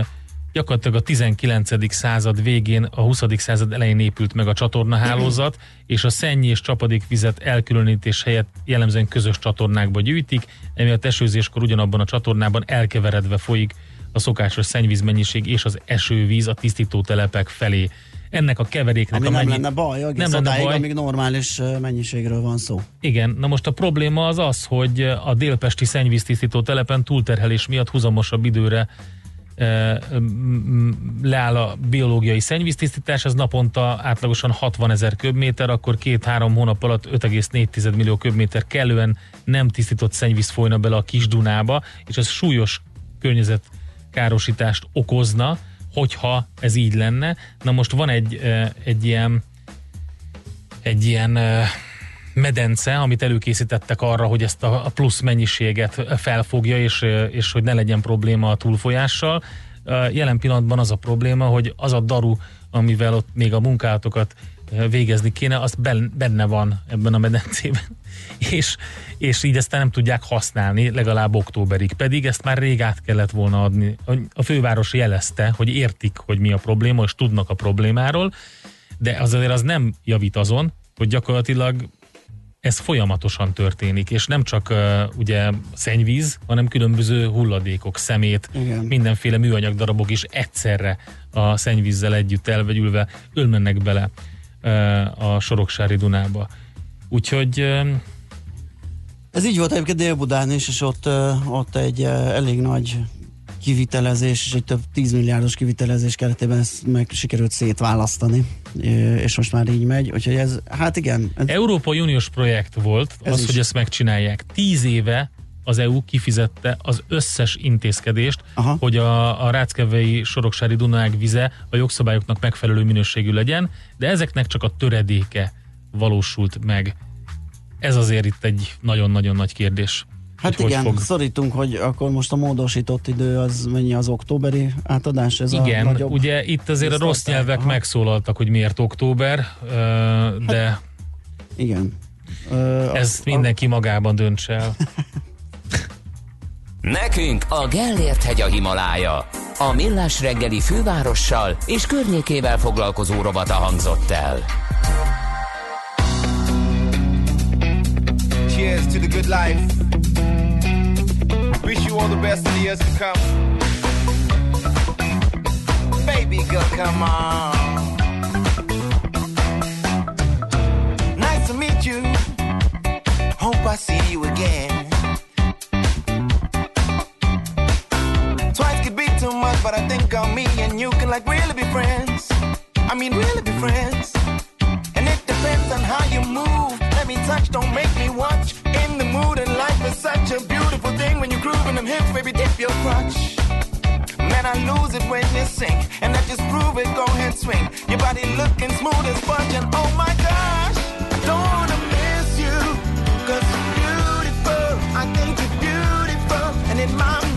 gyakorlatilag a 19. század végén, a 20. század elején épült meg a csatornahálózat, és a szennyi és csapadékvizet elkülönítés helyett jellemzően közös csatornákba gyűjtik, emiatt esőzéskor ugyanabban a csatornában elkeveredve folyik a szokásos szennyvízmennyiség és az esővíz a tisztító telepek felé. Ennek a keveréknek Ami a nem mennyi... lenne baj, egész nem lenne baj. amíg normális mennyiségről van szó. Igen, na most a probléma az az, hogy a délpesti szennyvíztisztító telepen túlterhelés miatt húzamosabb időre leáll a biológiai szennyvíztisztítás, ez naponta átlagosan 60 ezer köbméter, akkor két-három hónap alatt 5,4 millió köbméter kellően nem tisztított szennyvíz folyna bele a kis Dunába, és ez súlyos környezetkárosítást okozna, hogyha ez így lenne. Na most van egy, egy ilyen egy ilyen medence, amit előkészítettek arra, hogy ezt a plusz mennyiséget felfogja, és, és hogy ne legyen probléma a túlfolyással. Jelen pillanatban az a probléma, hogy az a daru, amivel ott még a munkálatokat végezni kéne, az ben- benne van ebben a medencében. És, és így aztán nem tudják használni legalább októberig. Pedig ezt már rég át kellett volna adni. A- főváros jelezte, hogy értik, hogy mi a probléma, és tudnak a problémáról, de az azért az nem javít azon, hogy gyakorlatilag ez folyamatosan történik, és nem csak uh, ugye szennyvíz, hanem különböző hulladékok, szemét, Igen. mindenféle műanyag darabok is egyszerre a szennyvízzel együtt elvegyülve ölmennek bele uh, a Soroksári Dunába. Úgyhogy uh, Ez így volt egyébként Dél-Budán is, és ott, ott egy elég nagy kivitelezés, és egy több 10 milliárdos kivitelezés keretében ezt meg sikerült szétválasztani, és most már így megy, úgyhogy ez, hát igen, Európai Uniós projekt volt Ez az, is. hogy ezt megcsinálják. Tíz éve az EU kifizette az összes intézkedést, Aha. hogy a, a Ráckevei Soroksári Dunág vize a jogszabályoknak megfelelő minőségű legyen, de ezeknek csak a töredéke valósult meg. Ez azért itt egy nagyon-nagyon nagy kérdés. Hát hogy igen, hogy fog. szorítunk, hogy akkor most a módosított idő az mennyi az októberi átadás? Ez Igen, a nagyobb ugye itt azért a rossz nyelvek Aha. megszólaltak, hogy miért október, ö, de Igen. Ö, ez a- mindenki magában döntse el. Nekünk a Gellért hegy a Himalája. A Millás reggeli fővárossal és környékével foglalkozó rovata hangzott el. Cheers to the good life. All the best in the years to come. Baby girl, come on. Nice to meet you. Hope I see you again. Twice could be too much, but I think on me and you can like really be friends. I mean, really be friends. And it depends on how you move. Let me touch, don't make me watch. Mood, and life is such a beautiful thing when you're grooving them hips, baby, dip your crotch. Man, I lose it when you sing. And I just prove it, go ahead, swing. Your body looking smooth as sponge, and oh my gosh, I don't wanna miss you. Cause you're beautiful, I think you're beautiful. And in my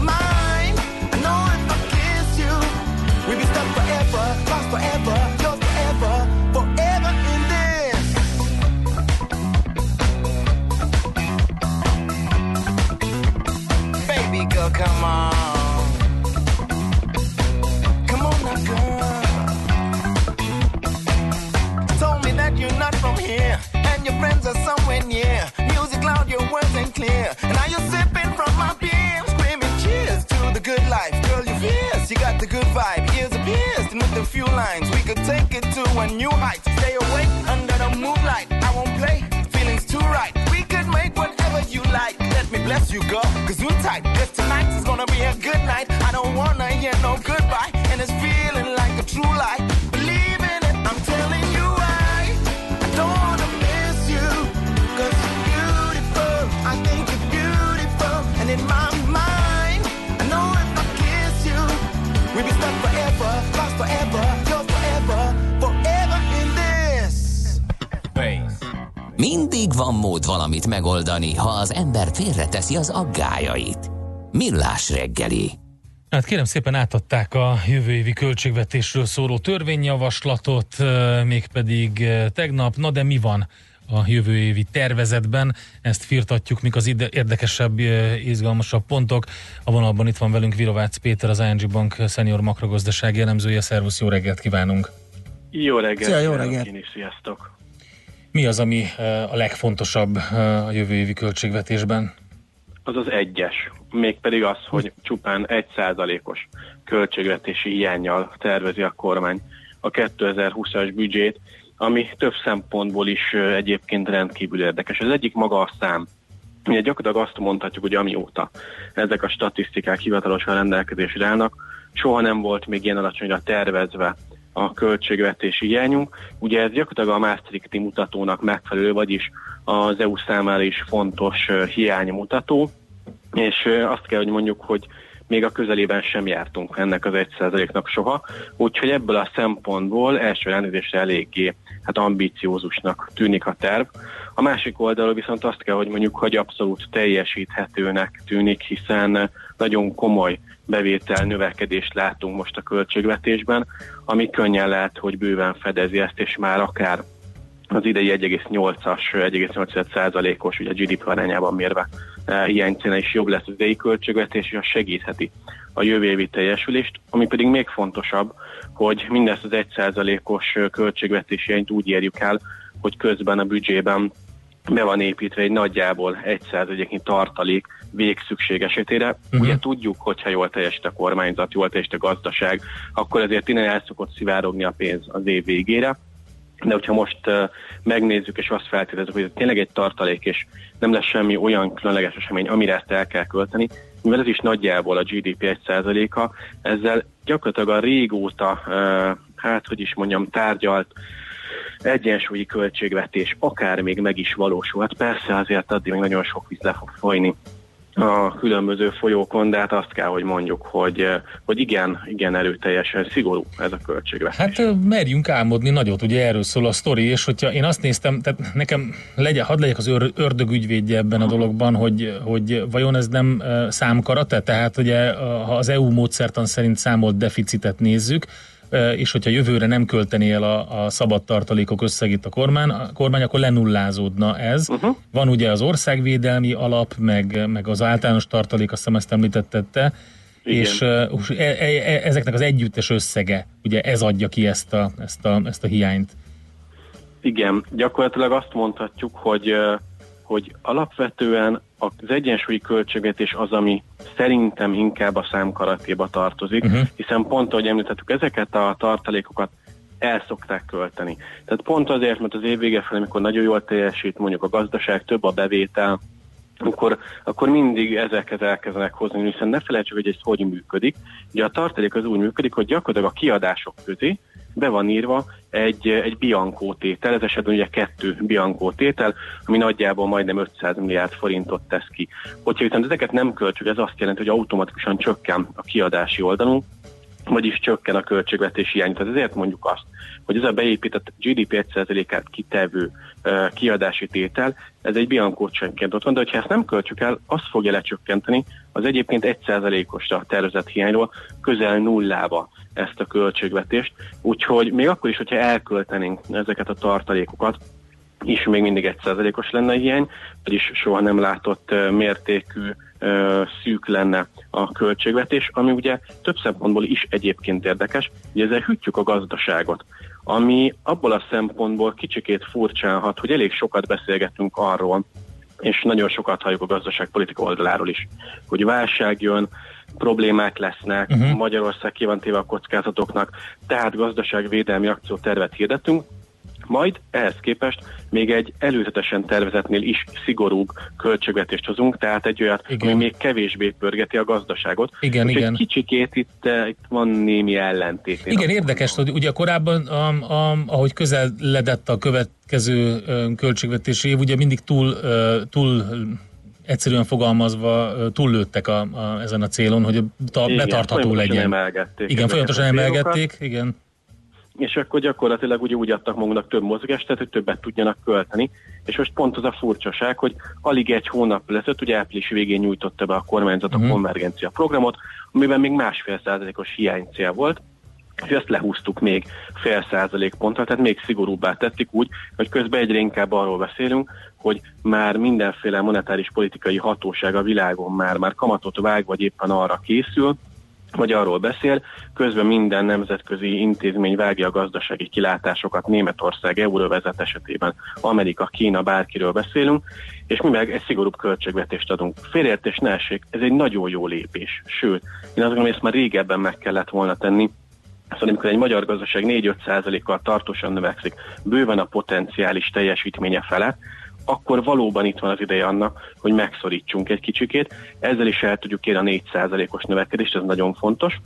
come on. Come on now, girl. Told me that you're not from here, and your friends are somewhere near. Music loud, your words ain't clear. And now you're sipping from my beer, screaming cheers to the good life. Girl, you're fierce, you got the good vibe. Ears are pierced, and with a few lines, we could take it to a new height. Stay awake under the moonlight. Let bless you, girl, Cause we're tight. Cause tonight is gonna be a good night. I don't wanna hear no goodbye, and it's mód valamit megoldani, ha az ember félreteszi az aggájait. Millás reggeli. Hát kérem szépen átadták a jövő évi költségvetésről szóló törvényjavaslatot, mégpedig tegnap. Na de mi van a jövő évi tervezetben? Ezt firtatjuk, mik az ide- érdekesebb, izgalmasabb pontok. A vonalban itt van velünk Virovácz Péter, az ING Bank senior makrogazdasági elemzője. Szervusz, jó reggelt kívánunk! Jó reggelt! Szia, jó reggelt. Én is, sziasztok! Mi az, ami euh, a legfontosabb euh, a jövő évi költségvetésben? Az az egyes, mégpedig az, hogy csupán egy százalékos költségvetési hiányjal tervezi a kormány a 2020-as büdzsét, ami több szempontból is ö, egyébként rendkívül érdekes. Az egyik maga a szám. Ugye gyakorlatilag azt mondhatjuk, hogy amióta ezek a statisztikák hivatalosan rendelkezésre állnak, soha nem volt még ilyen alacsonyra tervezve a költségvetési hiányunk. Ugye ez gyakorlatilag a Maastrichti mutatónak megfelelő, vagyis az EU számára is fontos hiánymutató, és azt kell, hogy mondjuk, hogy még a közelében sem jártunk ennek az 1%-nak soha, úgyhogy ebből a szempontból első ránézésre eléggé hát ambiciózusnak tűnik a terv. A másik oldalról viszont azt kell, hogy mondjuk, hogy abszolút teljesíthetőnek tűnik, hiszen nagyon komoly bevétel növekedést látunk most a költségvetésben, ami könnyen lehet, hogy bőven fedezi ezt, és már akár az idei 1,8-as, 1,8%-os, ugye a GDP arányában mérve eh, hiánycéne is jobb lesz az idei költségvetés, és az segítheti a jövő évi teljesülést, ami pedig még fontosabb, hogy mindezt az 1%-os költségvetési hiányt úgy érjük el, hogy közben a büdzsében be van építve egy nagyjából 1%-nyi tartalék végszükség esetére. Uh-huh. Ugye tudjuk, hogyha jól teljesít a kormányzat, jól teljesít a gazdaság, akkor ezért innen el szokott szivárogni a pénz az év végére. De hogyha most megnézzük és azt feltételezzük, hogy ez tényleg egy tartalék, és nem lesz semmi olyan különleges esemény, amire ezt el kell költeni, mivel ez is nagyjából a GDP 1%-a, ezzel gyakorlatilag a régóta, hát hogy is mondjam, tárgyalt egyensúlyi költségvetés akár még meg is valósulhat. Persze azért addig még nagyon sok víz le fog folyni a különböző folyókon, de hát azt kell, hogy mondjuk, hogy, eh, hogy igen, igen erőteljesen szigorú ez a költségvetés. Hát ö, merjünk álmodni nagyot, ugye erről szól a sztori, és hogyha én azt néztem, tehát nekem legyen, hadd legyek az ör, ördögügyvédje ebben a dologban, hogy, hogy vajon ez nem ö, számkarate, tehát ugye ha az EU módszertan szerint számolt deficitet nézzük, és hogyha jövőre nem költené el a, a szabad tartalékok összegét a kormány, a kormány, akkor lenullázódna ez. Uh-huh. Van ugye az országvédelmi alap, meg, meg az általános tartalék, azt hiszem ezt említetted te, Igen. és uh, e, e, ezeknek az együttes összege, ugye ez adja ki ezt a, ezt a, ezt a hiányt. Igen, gyakorlatilag azt mondhatjuk, hogy, hogy alapvetően az egyensúlyi költségvetés az, ami szerintem inkább a számkaratéba tartozik, uh-huh. hiszen pont, ahogy említettük, ezeket a tartalékokat el szokták költeni. Tehát pont azért, mert az év vége felé, amikor nagyon jól teljesít mondjuk a gazdaság, több a bevétel, akkor, akkor mindig ezeket elkezdenek hozni, hiszen ne felejtsük, hogy ez hogy működik. Ugye a tartalék az úgy működik, hogy gyakorlatilag a kiadások közé be van írva egy, egy biankó tétel, ez esetben ugye kettő biankó tétel, ami nagyjából majdnem 500 milliárd forintot tesz ki. Hogyha viszont ezeket nem költjük, ez azt jelenti, hogy automatikusan csökken a kiadási oldalunk, vagyis csökken a költségvetési hiány. Tehát ezért mondjuk azt, hogy ez a beépített GDP 1%-át kitevő kiadási tétel, ez egy biankó csökkent ott van, de hogyha ezt nem költjük el, azt fogja lecsökkenteni az egyébként 1%-osra tervezett hiányról közel nullába ezt a költségvetést. Úgyhogy még akkor is, hogyha elköltenénk ezeket a tartalékokat, is még mindig egy százalékos lenne hiány, vagyis soha nem látott mértékű szűk lenne a költségvetés, ami ugye több szempontból is egyébként érdekes, hogy ezzel hűtjük a gazdaságot ami abból a szempontból kicsikét furcsálhat, hogy elég sokat beszélgetünk arról, és nagyon sokat halljuk a gazdaságpolitika oldaláról is, hogy válság jön, problémák lesznek, uh-huh. Magyarország ki van téve a kockázatoknak, tehát gazdaságvédelmi akciótervet hirdetünk, majd ehhez képest még egy előzetesen tervezetnél is szigorúbb költségvetést hozunk, tehát egy olyat, Igen. ami még kevésbé pörgeti a gazdaságot. Igen, Úgyhogy igen. kicsikét itt, eh, itt van némi ellentét. Igen, érdekes, hogy ugye korábban, a, a, ahogy közeledett a következő ö, költségvetési év, ugye mindig túl, ö, túl egyszerűen fogalmazva túllőttek a, a, ezen a célon, hogy a, ta, Igen, betartható legyen. emelgették Igen, folyamatosan emelgették, igen. és akkor gyakorlatilag ugye úgy adtak magunknak több mozgást, hogy többet tudjanak költeni, és most pont az a furcsaság, hogy alig egy hónap ezelőtt, ugye április végén nyújtotta be a kormányzat a Mhm. konvergencia programot, amiben még másfél százalékos hiánycél volt, és ezt lehúztuk még fél százalék ponttal, tehát még szigorúbbá tettük úgy, hogy közben egyre inkább arról beszélünk, hogy már mindenféle monetáris politikai hatóság a világon már, már kamatot vág, vagy éppen arra készül, vagy arról beszél, közben minden nemzetközi intézmény vágja a gazdasági kilátásokat, Németország, Euróvezet esetében, Amerika, Kína, bárkiről beszélünk, és mi meg egy szigorúbb költségvetést adunk. Félreértés ne essék, ez egy nagyon jó lépés. Sőt, én azt gondolom, hogy ezt már régebben meg kellett volna tenni, Szóval amikor egy magyar gazdaság 4-5 százalékkal tartósan növekszik, bőven a potenciális teljesítménye felett, akkor valóban itt van az ideje annak, hogy megszorítsunk egy kicsikét. Ezzel is el tudjuk érni a 4 százalékos növekedést, ez nagyon fontos.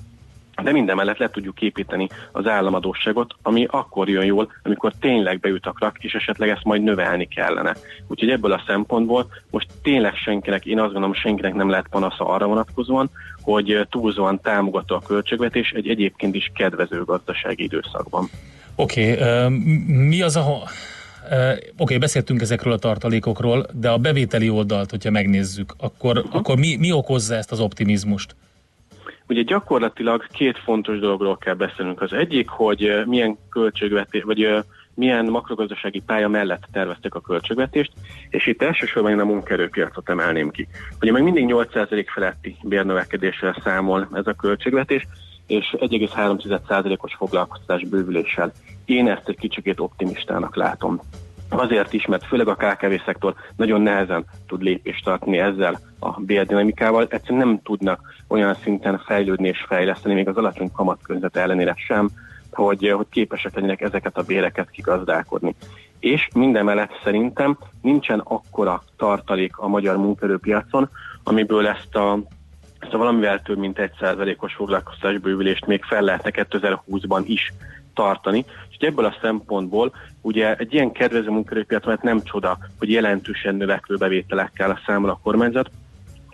De minden mellett le tudjuk építeni az államadóságot, ami akkor jön jól, amikor tényleg beüt a krak, és esetleg ezt majd növelni kellene. Úgyhogy ebből a szempontból most tényleg senkinek, én azt gondolom, senkinek nem lehet panasza arra vonatkozóan, hogy túlzóan támogató a költségvetés egy egyébként is kedvező gazdasági időszakban. Oké, okay, mi az a... Oké, okay, beszéltünk ezekről a tartalékokról, de a bevételi oldalt, hogyha megnézzük, akkor, uh-huh. akkor mi, mi okozza ezt az optimizmust? Ugye gyakorlatilag két fontos dologról kell beszélnünk. Az egyik, hogy milyen költségvetés, vagy milyen makrogazdasági pálya mellett terveztek a költségvetést, és itt elsősorban én a munkaerőpiacot emelném ki. Ugye még mindig 8% feletti bérnövekedéssel számol ez a költségvetés, és 1,3%-os foglalkoztatás bővüléssel. Én ezt egy kicsikét optimistának látom. Azért is, mert főleg a KKV szektor nagyon nehezen tud lépést tartani ezzel a bérdinamikával, egyszerűen nem tudnak olyan szinten fejlődni és fejleszteni, még az alacsony kamatkörnyezet ellenére sem, hogy, hogy képesek legyenek ezeket a béreket kigazdálkodni. És minden mellett szerintem nincsen akkora tartalék a magyar munkerőpiacon, amiből ezt a ezt a valamivel több mint egy százalékos foglalkoztatás bővülést még fel lehetne 2020-ban is tartani. És ebből a szempontból ugye egy ilyen kedvező munkerőpiac, mert nem csoda, hogy jelentősen növekvő bevételekkel számol a kormányzat,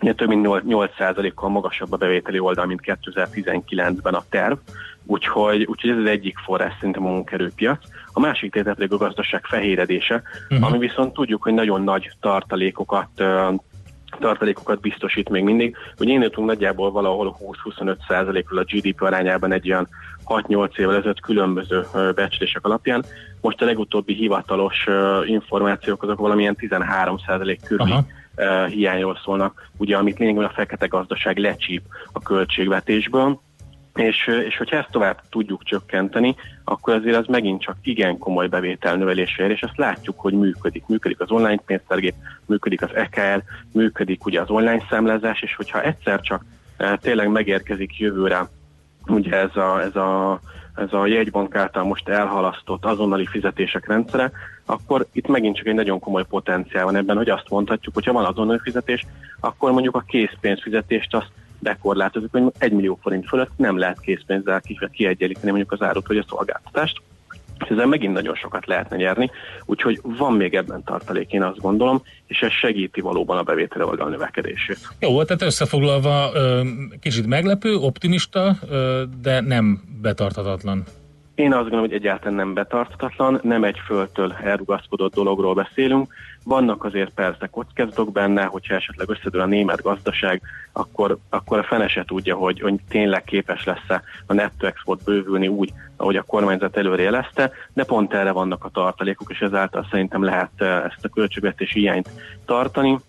ugye több mint 8%-kal magasabb a bevételi oldal, mint 2019-ben a terv, úgyhogy, úgyhogy ez az egyik forrás szerintem a munkerőpiac. A másik tétel pedig a gazdaság fehéredése, uh-huh. ami viszont tudjuk, hogy nagyon nagy tartalékokat tartalékokat biztosít még mindig, hogy én jutunk nagyjából valahol 20-25 százalékról a GDP arányában egy olyan 6-8 évvel ezelőtt különböző becslések alapján. Most a legutóbbi hivatalos információk azok valamilyen 13 százalék körüli hiányról szólnak, ugye amit lényegben a fekete gazdaság lecsíp a költségvetésből, és, és hogyha ezt tovább tudjuk csökkenteni, akkor azért az megint csak igen komoly bevételnövelésre ér, és ezt látjuk, hogy működik. Működik az online pénztárgép, működik az EKL, működik ugye az online számlázás, és hogyha egyszer csak e, tényleg megérkezik jövőre ugye ez a, ez a ez a jegybank által most elhalasztott azonnali fizetések rendszere, akkor itt megint csak egy nagyon komoly potenciál van ebben, hogy azt mondhatjuk, hogy ha van azonnali fizetés, akkor mondjuk a készpénzfizetést azt bekorlátozik, hogy 1 millió forint fölött nem lehet készpénzzel kiegyenlíteni mondjuk az árut vagy a szolgáltatást. És ezzel megint nagyon sokat lehetne nyerni, úgyhogy van még ebben tartalék, én azt gondolom, és ez segíti valóban a bevétele oldal növekedését. Jó, tehát összefoglalva kicsit meglepő, optimista, de nem betartatatlan. Én azt gondolom, hogy egyáltalán nem betartatatlan, nem egy föltől elrugaszkodott dologról beszélünk. Vannak azért persze kockázatok benne, hogyha esetleg összedől a német gazdaság, akkor, akkor a fene se tudja, hogy, hogy tényleg képes lesz-e a netto export bővülni úgy, ahogy a kormányzat előrejelezte, de pont erre vannak a tartalékok, és ezáltal szerintem lehet ezt a költségvetési hiányt tartani,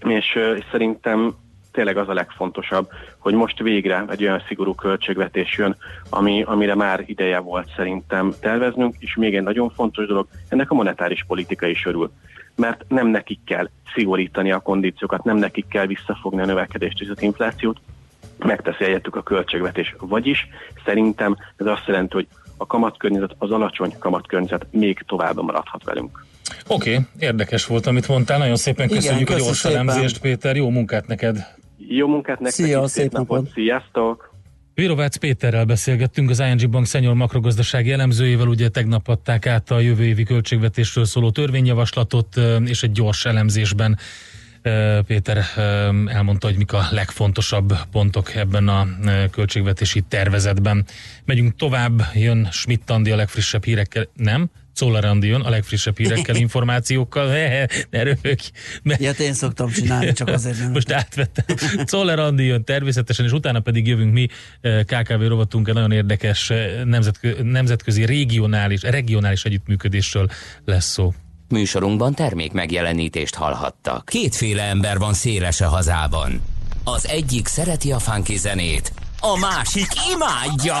és, és szerintem tényleg az a legfontosabb, hogy most végre egy olyan szigorú költségvetés jön, ami, amire már ideje volt szerintem terveznünk, és még egy nagyon fontos dolog, ennek a monetáris politika is örül. Mert nem nekik kell szigorítani a kondíciókat, nem nekik kell visszafogni a növekedést és az inflációt, megteszi helyettük a költségvetés. Vagyis szerintem ez azt jelenti, hogy a kamatkörnyezet, az alacsony kamatkörnyezet még tovább maradhat velünk. Oké, okay, érdekes volt, amit mondtál. Nagyon szépen köszönjük Igen, a gyors szépen. elemzést, Péter. Jó munkát neked! Jó munkát nektek! Szia, szép napot! napot. Sziasztok! Virovácz Péterrel beszélgettünk, az ING Bank senior makrogazdasági elemzőjével, ugye tegnap adták át a jövő évi költségvetésről szóló törvényjavaslatot, és egy gyors elemzésben Péter elmondta, hogy mik a legfontosabb pontok ebben a költségvetési tervezetben. Megyünk tovább, jön Schmidt Andi a legfrissebb hírekkel, nem? Czoller Andi jön a legfrissebb hírekkel, információkkal. Ne, röhögj. Mert Ilyet én szoktam csinálni, csak azért nem. Most átvettem. Czoller Andi jön természetesen, és utána pedig jövünk mi eh, KKV rovatunk egy nagyon érdekes eh, nemzetkö, nemzetközi regionális, regionális együttműködésről lesz szó. Műsorunkban termék megjelenítést hallhattak. Kétféle ember van széles a hazában. Az egyik szereti a funky zenét, a másik imádja.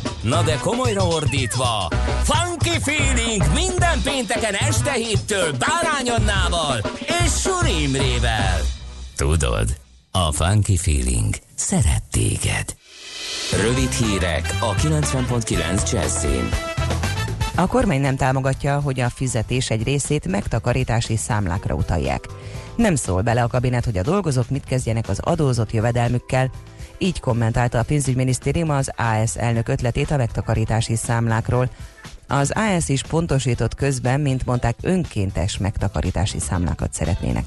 Na de komolyra ordítva, funky feeling minden pénteken este héttől Bárány Annával és Suri Imrével. Tudod, a funky feeling szeret téged. Rövid hírek a 90.9 Jazzin. A kormány nem támogatja, hogy a fizetés egy részét megtakarítási számlákra utalják. Nem szól bele a kabinet, hogy a dolgozók mit kezdjenek az adózott jövedelmükkel. Így kommentálta a pénzügyminisztérium az AS elnök ötletét a megtakarítási számlákról. Az AS is pontosított közben, mint mondták, önkéntes megtakarítási számlákat szeretnének.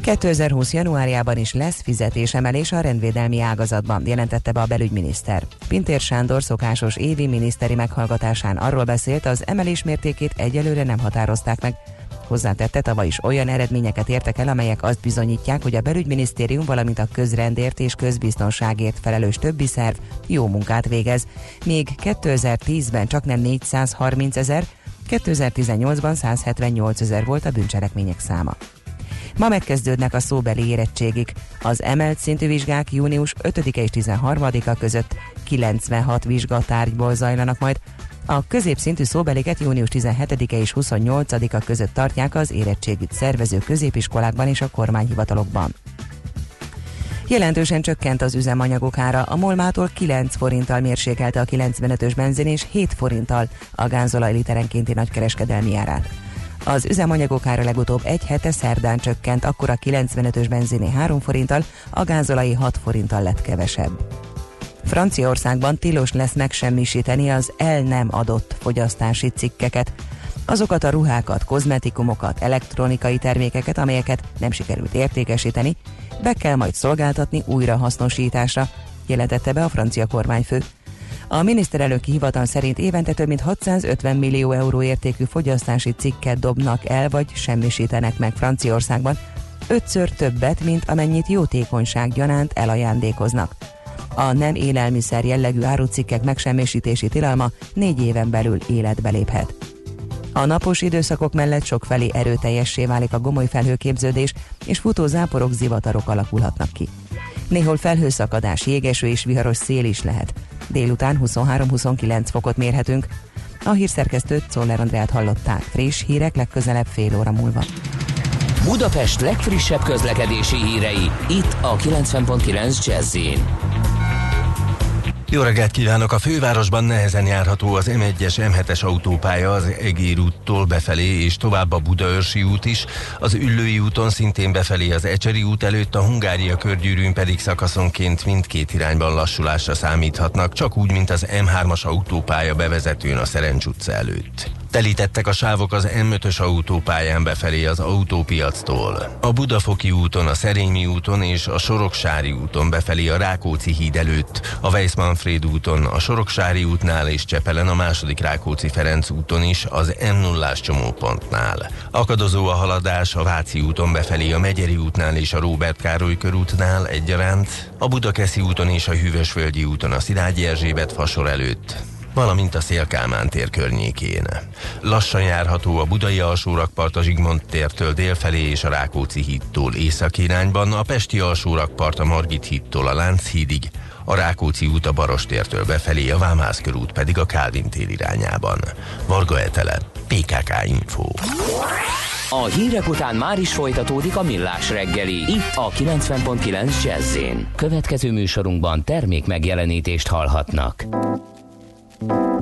2020. januárjában is lesz fizetésemelés a rendvédelmi ágazatban, jelentette be a belügyminiszter. Pintér Sándor szokásos évi miniszteri meghallgatásán arról beszélt, az emelés mértékét egyelőre nem határozták meg. Hozzátette, tavaly is olyan eredményeket értek el, amelyek azt bizonyítják, hogy a belügyminisztérium, valamint a közrendért és közbiztonságért felelős többi szerv jó munkát végez. Még 2010-ben csak nem 430 ezer, 2018-ban 178 ezer volt a bűncselekmények száma. Ma megkezdődnek a szóbeli érettségik. Az emelt szintű vizsgák június 5-e és 13-a között 96 vizsgatárgyból zajlanak majd. A középszintű szóbeliket június 17-e és 28-a között tartják az érettségit szervező középiskolákban és a kormányhivatalokban. Jelentősen csökkent az üzemanyagok ára, a Molmától 9 forinttal mérsékelte a 95-ös benzin és 7 forinttal a gázolaj literenkénti nagykereskedelmi árát. Az üzemanyagok ára legutóbb egy hete szerdán csökkent, akkor a 95-ös benziné 3 forinttal, a gázolai 6 forinttal lett kevesebb. Franciaországban tilos lesz megsemmisíteni az el nem adott fogyasztási cikkeket. Azokat a ruhákat, kozmetikumokat, elektronikai termékeket, amelyeket nem sikerült értékesíteni, be kell majd szolgáltatni újrahasznosításra, jelentette be a francia kormányfő. A miniszterelnöki hivatal szerint évente több mint 650 millió euró értékű fogyasztási cikket dobnak el vagy semmisítenek meg Franciaországban, ötször többet, mint amennyit jótékonyság gyanánt elajándékoznak. A nem élelmiszer jellegű árucikkek megsemmisítési tilalma négy éven belül életbe léphet. A napos időszakok mellett sokfelé erőteljessé válik a gomoly felhőképződés, és futó záporok, zivatarok alakulhatnak ki. Néhol felhőszakadás, jégeső és viharos szél is lehet. Délután 23-29 fokot mérhetünk. A hírszerkesztőt Czoller Andrát hallották. Friss hírek legközelebb fél óra múlva. Budapest legfrissebb közlekedési hírei, itt a 90.9 Jazzin. Jó reggelt kívánok! A fővárosban nehezen járható az M1-es, M7-es autópálya az Egér úttól befelé és tovább a Budaörsi út is, az Üllői úton szintén befelé az Ecseri út előtt, a Hungária körgyűrűn pedig szakaszonként mindkét irányban lassulásra számíthatnak, csak úgy, mint az M3-as autópálya bevezetőn a Szerencs utca előtt. Telítettek a sávok az M5-ös autópályán befelé az autópiactól. A Budafoki úton, a Szerémi úton és a Soroksári úton befelé a Rákóczi híd előtt, a Weissmanfréd úton, a Soroksári útnál és Csepelen a második Rákóczi Ferenc úton is az m 0 csomópontnál. Akadozó a haladás a Váci úton befelé a Megyeri útnál és a Róbert Károly körútnál egyaránt, a Budakeszi úton és a Hűvösvölgyi úton a Szilágyi Erzsébet fasor előtt valamint a Szélkálmán tér környékén. Lassan járható a Budai alsórakpart a Zsigmond tértől délfelé és a Rákóczi hídtól északirányban, a Pesti alsórakpart a Margit hídtól a Lánchídig, a Rákóczi út a Barostértől befelé, a Vámház körút pedig a Kálvin tér irányában. Varga Etele, PKK Info. A hírek után már is folytatódik a millás reggeli. Itt a 90.9 jazz Következő műsorunkban termék megjelenítést hallhatnak. 음.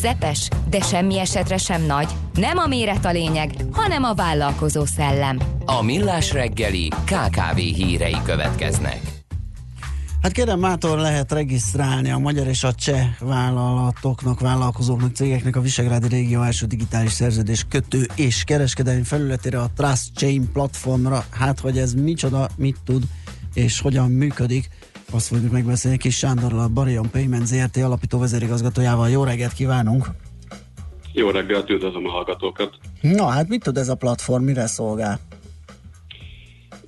Közepes, de semmi esetre sem nagy. Nem a méret a lényeg, hanem a vállalkozó szellem. A millás reggeli KKV hírei következnek. Hát kérem, mától lehet regisztrálni a magyar és a cseh vállalatoknak, vállalkozóknak, cégeknek a Visegrádi régió első digitális szerződés kötő és kereskedelmi felületére a Trust Chain platformra. Hát, hogy ez micsoda, mit tud és hogyan működik, azt fogjuk megbeszélni Kis Sándorral, a Barion Payment ZRT alapító vezérigazgatójával. Jó reggelt kívánunk! Jó reggelt, üdvözlöm a hallgatókat! Na, hát mit tud ez a platform, mire szolgál?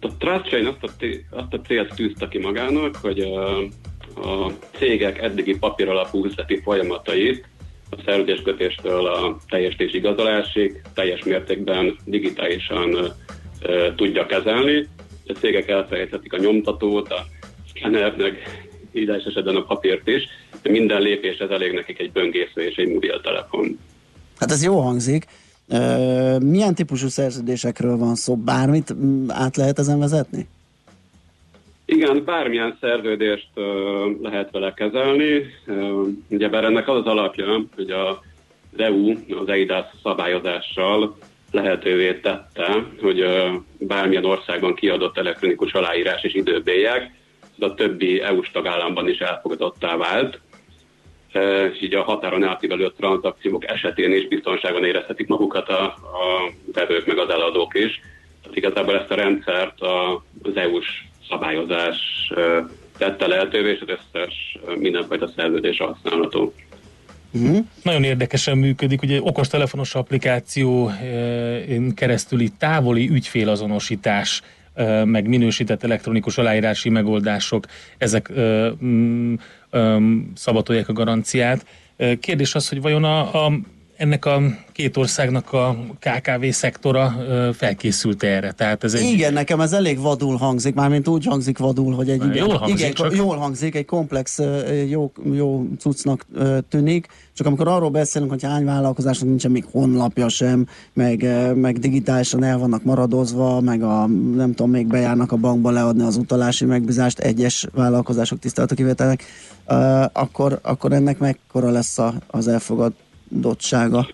A Trust Chain azt a, té- azt a célt tűzte ki magának, hogy a, a cégek eddigi papír alapú üzleti folyamatait a szerződéskötéstől a teljesítés igazolásig teljes mértékben digitálisan e, tudja kezelni. A cégek elfelejthetik a nyomtatót, a szkenner, meg ideális esetben a papírt is, de minden lépéshez elég nekik egy böngésző és egy mobiltelefon. Hát ez jó hangzik. Ö, milyen típusú szerződésekről van szó? Bármit mm, át lehet ezen vezetni? Igen, bármilyen szerződést uh, lehet vele kezelni. Uh, ugyebár ennek az az alapja, hogy a, EU az EIDAS szabályozással lehetővé tette, hogy uh, bármilyen országban kiadott elektronikus aláírás és időbélyek, az a többi EU-s tagállamban is elfogadottá vált, és így a határon átívelő tranzakciók esetén is biztonságon érezhetik magukat a, a vevők meg az eladók is. Tehát igazából ezt a rendszert az EU-s szabályozás tette lehetővé, és az összes mindenfajta szerződés használható. Uh-huh. Nagyon érdekesen működik, ugye okostelefonos applikáció keresztüli távoli ügyfélazonosítás meg minősített elektronikus aláírási megoldások, ezek mm, ö, szabatolják a garanciát. Kérdés az, hogy vajon a, a ennek a két országnak a KKV szektora felkészült erre. Tehát ez egy Igen, nekem ez elég vadul hangzik, mármint úgy hangzik vadul, hogy egy Már igen, jól hangzik, igen, csak- jól hangzik, egy komplex, jó, jó cuccnak tűnik, csak amikor arról beszélünk, hogy hány vállalkozásnak nincsen még honlapja sem, meg, meg digitálisan el vannak maradozva, meg a, nem tudom, még bejárnak a bankba leadni az utalási megbízást egyes vállalkozások tisztelet a kivételnek, akkor, akkor ennek mekkora lesz az elfogadottsága?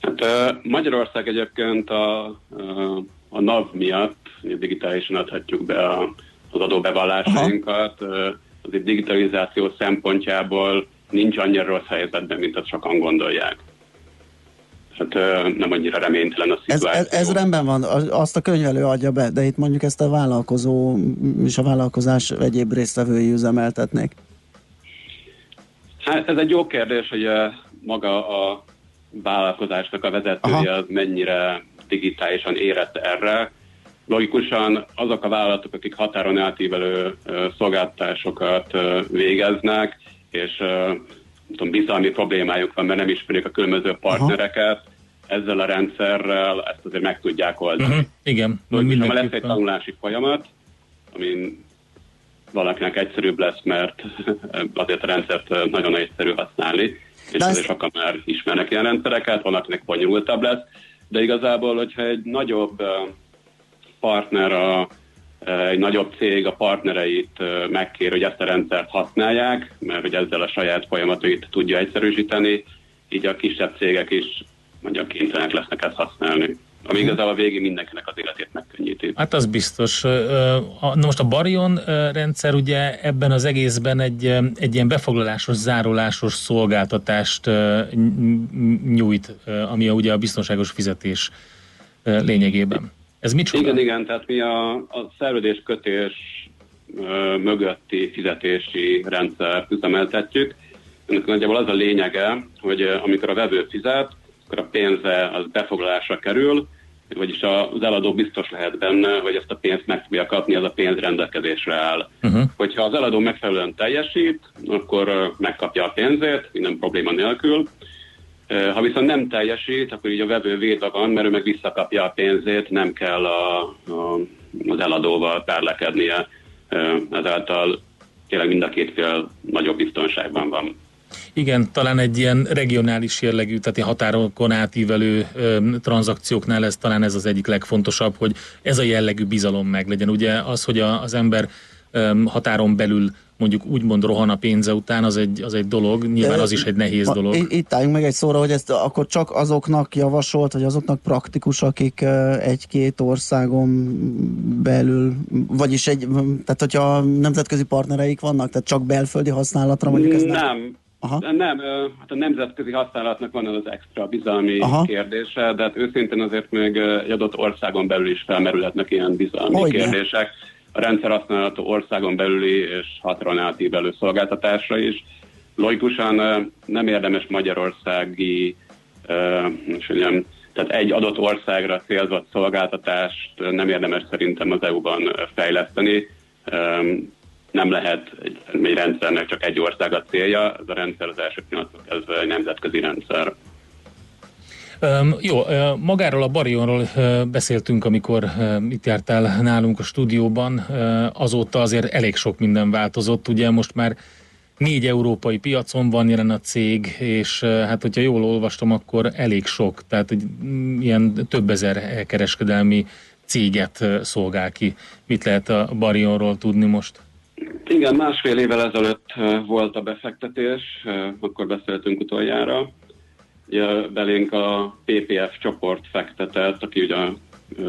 Hát Magyarország egyébként a, a NAV miatt digitálisan adhatjuk be a, az adóbevallásainkat. Ö, Azért digitalizáció szempontjából nincs annyira rossz helyzetben, mint azt sokan gondolják. Hát nem annyira reménytelen a Ez, szituáció. ez, ez rendben van, az- azt a könyvelő adja be, de itt mondjuk ezt a vállalkozó és a vállalkozás egyéb résztvevői üzemeltetnék. Hát ez egy jó kérdés, hogy maga a vállalkozásnak a vezetője az mennyire digitálisan érett erre. Logikusan azok a vállalatok, akik határon átívelő szolgáltatásokat végeznek, és tudom, bizalmi problémájuk van, mert nem ismerik a különböző partnereket, ezzel a rendszerrel ezt azért meg tudják oldani. Uh-huh. Igen, Logikusan lesz egy tanulási folyamat, amin valakinek egyszerűbb lesz, mert azért a rendszert nagyon egyszerű használni, és De azért sokan már ismernek ilyen rendszereket, van, akinek bonyolultabb lesz, de igazából, hogyha egy nagyobb partner, a, egy nagyobb cég a partnereit megkér, hogy ezt a rendszert használják, mert hogy ezzel a saját folyamatait tudja egyszerűsíteni, így a kisebb cégek is mondjuk kénytelenek lesznek ezt használni. Ami igazából végig mindenkinek az életét megkönnyíti. Hát az biztos. A- Na most a Barion rendszer ugye ebben az egészben egy, egy ilyen befoglalásos, zárolásos szolgáltatást nyújt, ami a, ugye a biztonságos fizetés lényegében. Ez mit Igen, igen, tehát mi a, a szerződéskötés ö, mögötti fizetési rendszer üzemeltetjük. Ennek nagyjából az a lényege, hogy amikor a vevő fizet, akkor a pénze az befoglalásra kerül, vagyis az eladó biztos lehet benne, hogy ezt a pénzt meg fogja kapni, az a pénz rendelkezésre áll. Uh-huh. Hogyha az eladó megfelelően teljesít, akkor megkapja a pénzét, minden probléma nélkül. Ha viszont nem teljesít, akkor így a vevő védve van, mert ő meg visszakapja a pénzét, nem kell a, a, az eladóval perlekednie. Ö, Ezáltal tényleg mind a két fél nagyobb biztonságban van. Igen, talán egy ilyen regionális jellegű, tehát ilyen határokon átívelő ö, tranzakcióknál ez talán ez az egyik legfontosabb, hogy ez a jellegű bizalom meglegyen. Ugye az, hogy a, az ember ö, határon belül mondjuk úgymond rohan a pénze után, az egy, az egy dolog, nyilván az is egy nehéz dolog. Itt álljunk meg egy szóra, hogy ezt akkor csak azoknak javasolt, vagy azoknak praktikus, akik egy-két országon belül, vagyis egy, tehát hogyha nemzetközi partnereik vannak, tehát csak belföldi használatra mondjuk ez nem. Nem. Aha. Nem, hát a nemzetközi használatnak van az extra bizalmi Aha. kérdése, de hát őszintén azért még egy adott országon belül is felmerülhetnek ilyen bizalmi Hogyne. kérdések. A rendszer használatú országon belüli és határon átívelő szolgáltatásra is. Logikusan nem érdemes magyarországi, és mondjam, tehát egy adott országra célzott szolgáltatást nem érdemes szerintem az EU-ban fejleszteni. Nem lehet egy, egy rendszernek csak egy ország a célja, ez a rendszer az első pillanattól kezdve egy nemzetközi rendszer. Öm, jó, magáról a Barionról beszéltünk, amikor itt jártál nálunk a stúdióban. Azóta azért elég sok minden változott. Ugye most már négy európai piacon van jelen a cég, és hát hogyha jól olvastam, akkor elég sok, tehát egy mm, ilyen több ezer kereskedelmi céget szolgál ki. Mit lehet a Barionról tudni most? Igen, másfél évvel ezelőtt volt a befektetés, akkor beszéltünk utoljára. Ugye belénk a PPF csoport fektetett, aki ugye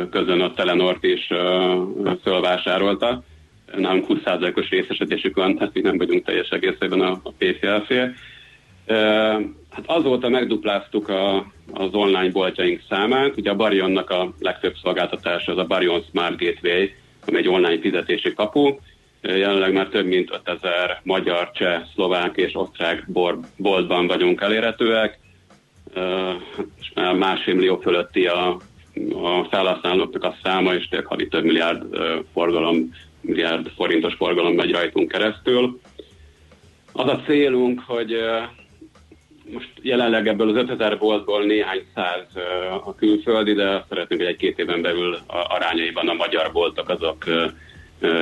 közön a Telenort is fölvásárolta. Nálunk 20%-os részesedésük van, tehát mi nem vagyunk teljes egészében a, a PPF-é. Hát azóta megdupláztuk a, az online boltjaink számát. Ugye a Barionnak a legfőbb szolgáltatása az a Barion Smart Gateway, ami egy online fizetési kapu. Jelenleg már több mint 5000 magyar, cseh, szlovák és osztrák bor, boltban vagyunk elérhetőek, és már másfél millió fölötti a, a felhasználóknak a száma, és tényleg havi több milliárd forgalom, milliárd forintos forgalom megy rajtunk keresztül. Az a célunk, hogy most jelenleg ebből az 5000 boltból néhány száz a külföldi, de szeretnénk, hogy egy-két éven belül arányaiban a magyar boltok azok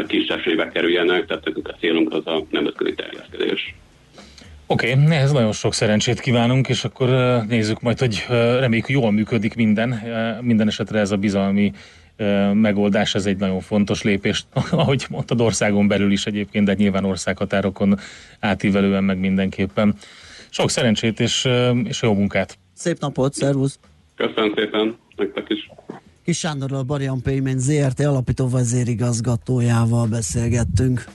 kisebbségbe kerüljenek, tehát a célunk az a nemzetközi terjeszkedés. Oké, okay, ehhez nagyon sok szerencsét kívánunk, és akkor nézzük majd, hogy reméljük jól működik minden. Minden esetre ez a bizalmi megoldás, ez egy nagyon fontos lépés, ahogy mondtad, országon belül is egyébként, de nyilván országhatárokon átívelően meg mindenképpen. Sok szerencsét és, és jó munkát! Szép napot, szervusz! Köszönöm szépen, nektek is! Barki Sándorral, a Barian Payment ZRT alapító vezérigazgatójával beszélgettünk.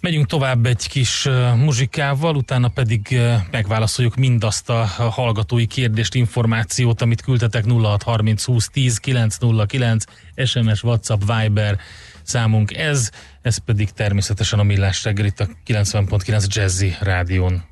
Megyünk tovább egy kis uh, muzsikával, utána pedig uh, megválaszoljuk mindazt a, a hallgatói kérdést, információt, amit küldtetek 0630 20 10 909 SMS, WhatsApp, Viber számunk ez, ez pedig természetesen a Millás reggel itt a 90.9 Jazzy rádión.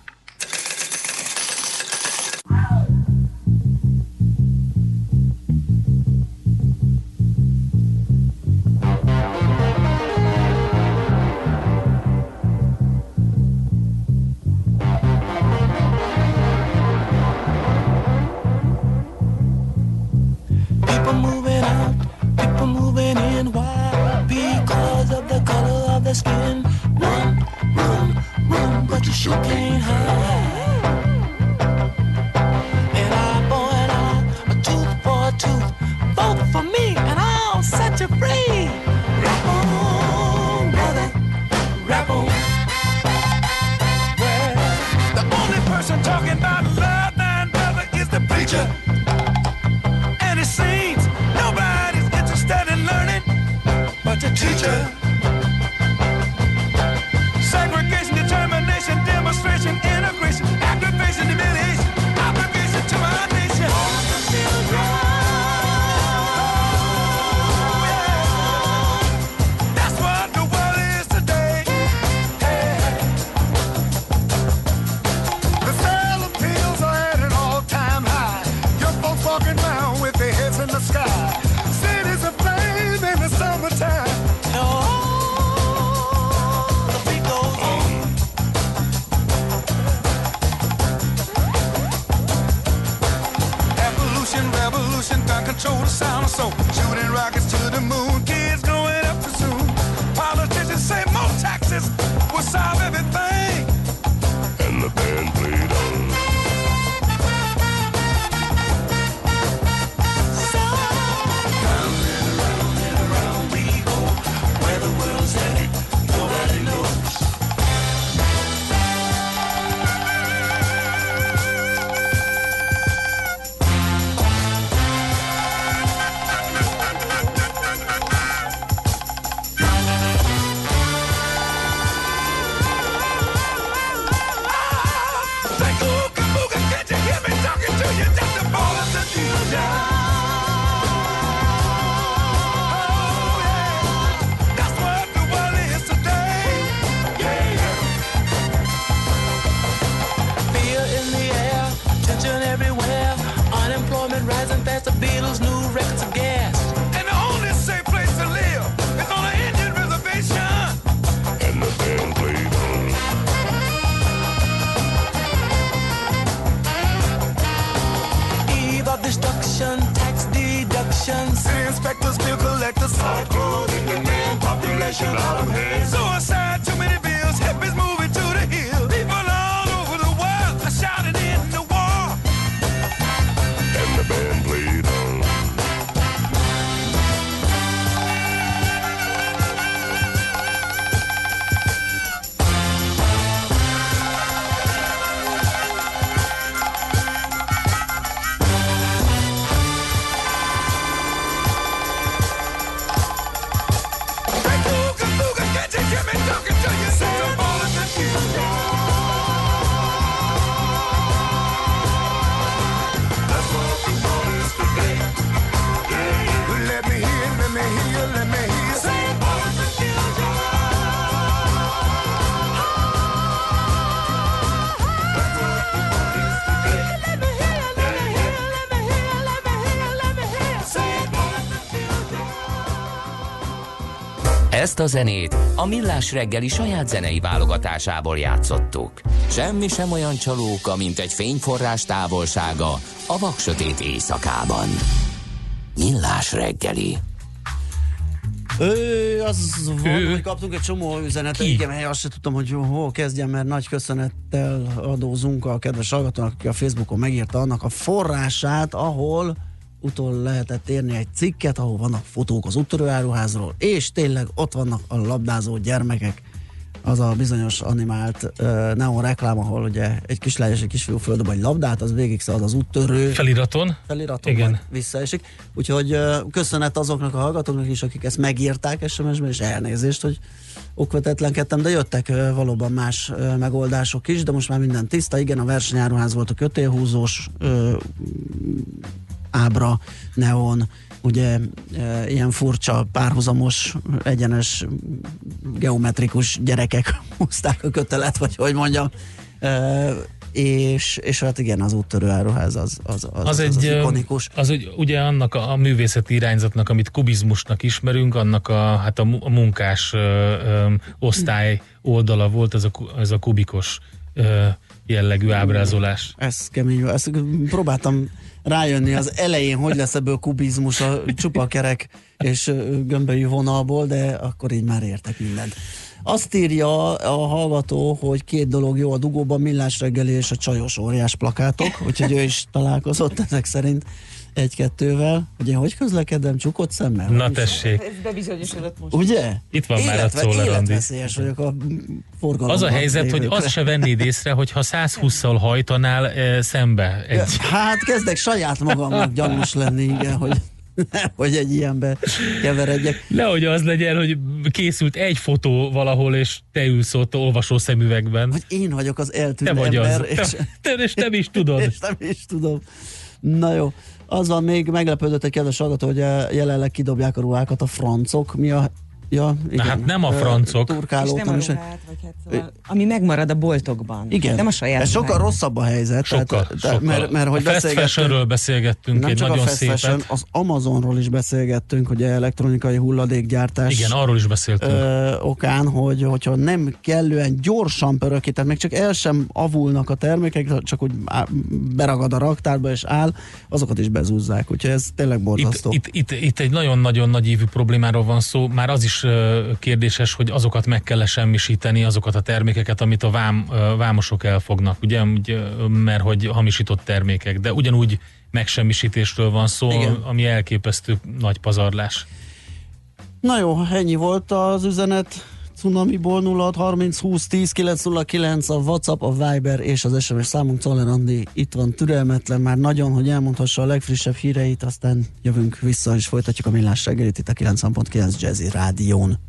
should clean her. Zenét a Millás reggeli saját zenei válogatásából játszottuk. Semmi sem olyan csalóka, mint egy fényforrás távolsága a vaksötét éjszakában. Millás reggeli. Ő, az van, Ő. hogy kaptunk egy csomó üzenetet, Ki? igen, mert azt se tudtam, hogy hol kezdjem, mert nagy köszönettel adózunk a kedves hallgatónak, aki a Facebookon megírta annak a forrását, ahol utol lehetett érni egy cikket, ahol vannak fotók az úttörőáruházról, és tényleg ott vannak a labdázó gyermekek, az a bizonyos animált uh, neon reklám, ahol ugye egy kislány és egy kisfiú földob egy labdát, az végig szalad az úttörő Feliraton? feliraton Igen. visszaesik. Úgyhogy uh, köszönet azoknak a hallgatóknak is, akik ezt megírták SMS-ben, és elnézést, hogy okvetetlenkedtem, de jöttek uh, valóban más uh, megoldások is, de most már minden tiszta. Igen, a versenyáruház volt a kötélhúzós uh, ábra, neon, ugye e, ilyen furcsa, párhuzamos, egyenes, geometrikus gyerekek húzták a kötelet, vagy hogy mondjam. E, és, és hát igen, az úttörő áruház az, az, az, Az, az, egy, az ö, ikonikus. az egy, ugye annak a, a művészeti irányzatnak, amit kubizmusnak ismerünk, annak a, hát a, a munkás ö, ö, osztály oldala volt, ez a, ez a kubikos ö, jellegű ábrázolás. Ez kemény, ezt próbáltam rájönni az elején, hogy lesz ebből kubizmus a csupa kerek és gömbölyű vonalból, de akkor így már értek mindent. Azt írja a hallgató, hogy két dolog jó a dugóban, millás reggeli és a csajos óriás plakátok, úgyhogy ő is találkozott ezek szerint egy-kettővel. Ugye, hogy közlekedem csukott szemmel? Na tessék. Ez bebizonyosodott most. Ugye? Itt van már a Életve- Czoller. Életveszélyes vagyok a forgalomban. Az a helyzet, hogy azt se vennéd észre, hogy ha 120-szal hajtanál e, szembe egy... Hát kezdek saját magamnak gyanús lenni, igen, hogy, hogy egy ilyenbe keveredjek. Nehogy az legyen, hogy készült egy fotó valahol, és te ülsz ott olvasó szemüvegben. Hogy én vagyok az eltűnt Te vagy az. ember, és, Te, te, és nem is tudod. és nem is tudom. Na jó. Az van még, meglepődött egy kedves hallgató, hogy eh, jelenleg kidobják a ruhákat a francok. Mi a... Ja, igen. hát nem a francok. És Turkálót, nem a ruhát, vagy hát szóval, ami megmarad a boltokban. Igen. Nem a saját Ez sokkal rosszabb a helyzet. Sokkal, tehát, sokkal. Mert, mert hogy a fast beszélgettünk- fashionről beszélgettünk nem egy csak nagyon a fast fashion, szépet. az Amazonról is beszélgettünk, ugye elektronikai hulladékgyártás Igen, arról is beszéltünk. ö, okán, hogy hogyha nem kellően gyorsan pöröki, tehát még csak el sem avulnak a termékek, csak úgy beragad a raktárba és áll, azokat is bezúzzák, úgyhogy ez tényleg Itt, borzasztó. itt, itt, itt egy nagyon-nagyon nagy ívű problémáról van szó. Már az is kérdéses, hogy azokat meg kell semmisíteni, azokat a termékeket, amit a vám, vámosok elfognak, ugye, mert hogy hamisított termékek, de ugyanúgy megsemmisítésről van szó, Igen. ami elképesztő nagy pazarlás. Na jó, ennyi volt az üzenet. Cunamiból 06 30 20 10 909 a WhatsApp, a Viber és az SMS számunk. Czoller Andi itt van türelmetlen már nagyon, hogy elmondhassa a legfrissebb híreit, aztán jövünk vissza és folytatjuk a millás reggelit itt a 90.9 Jazzy Rádión.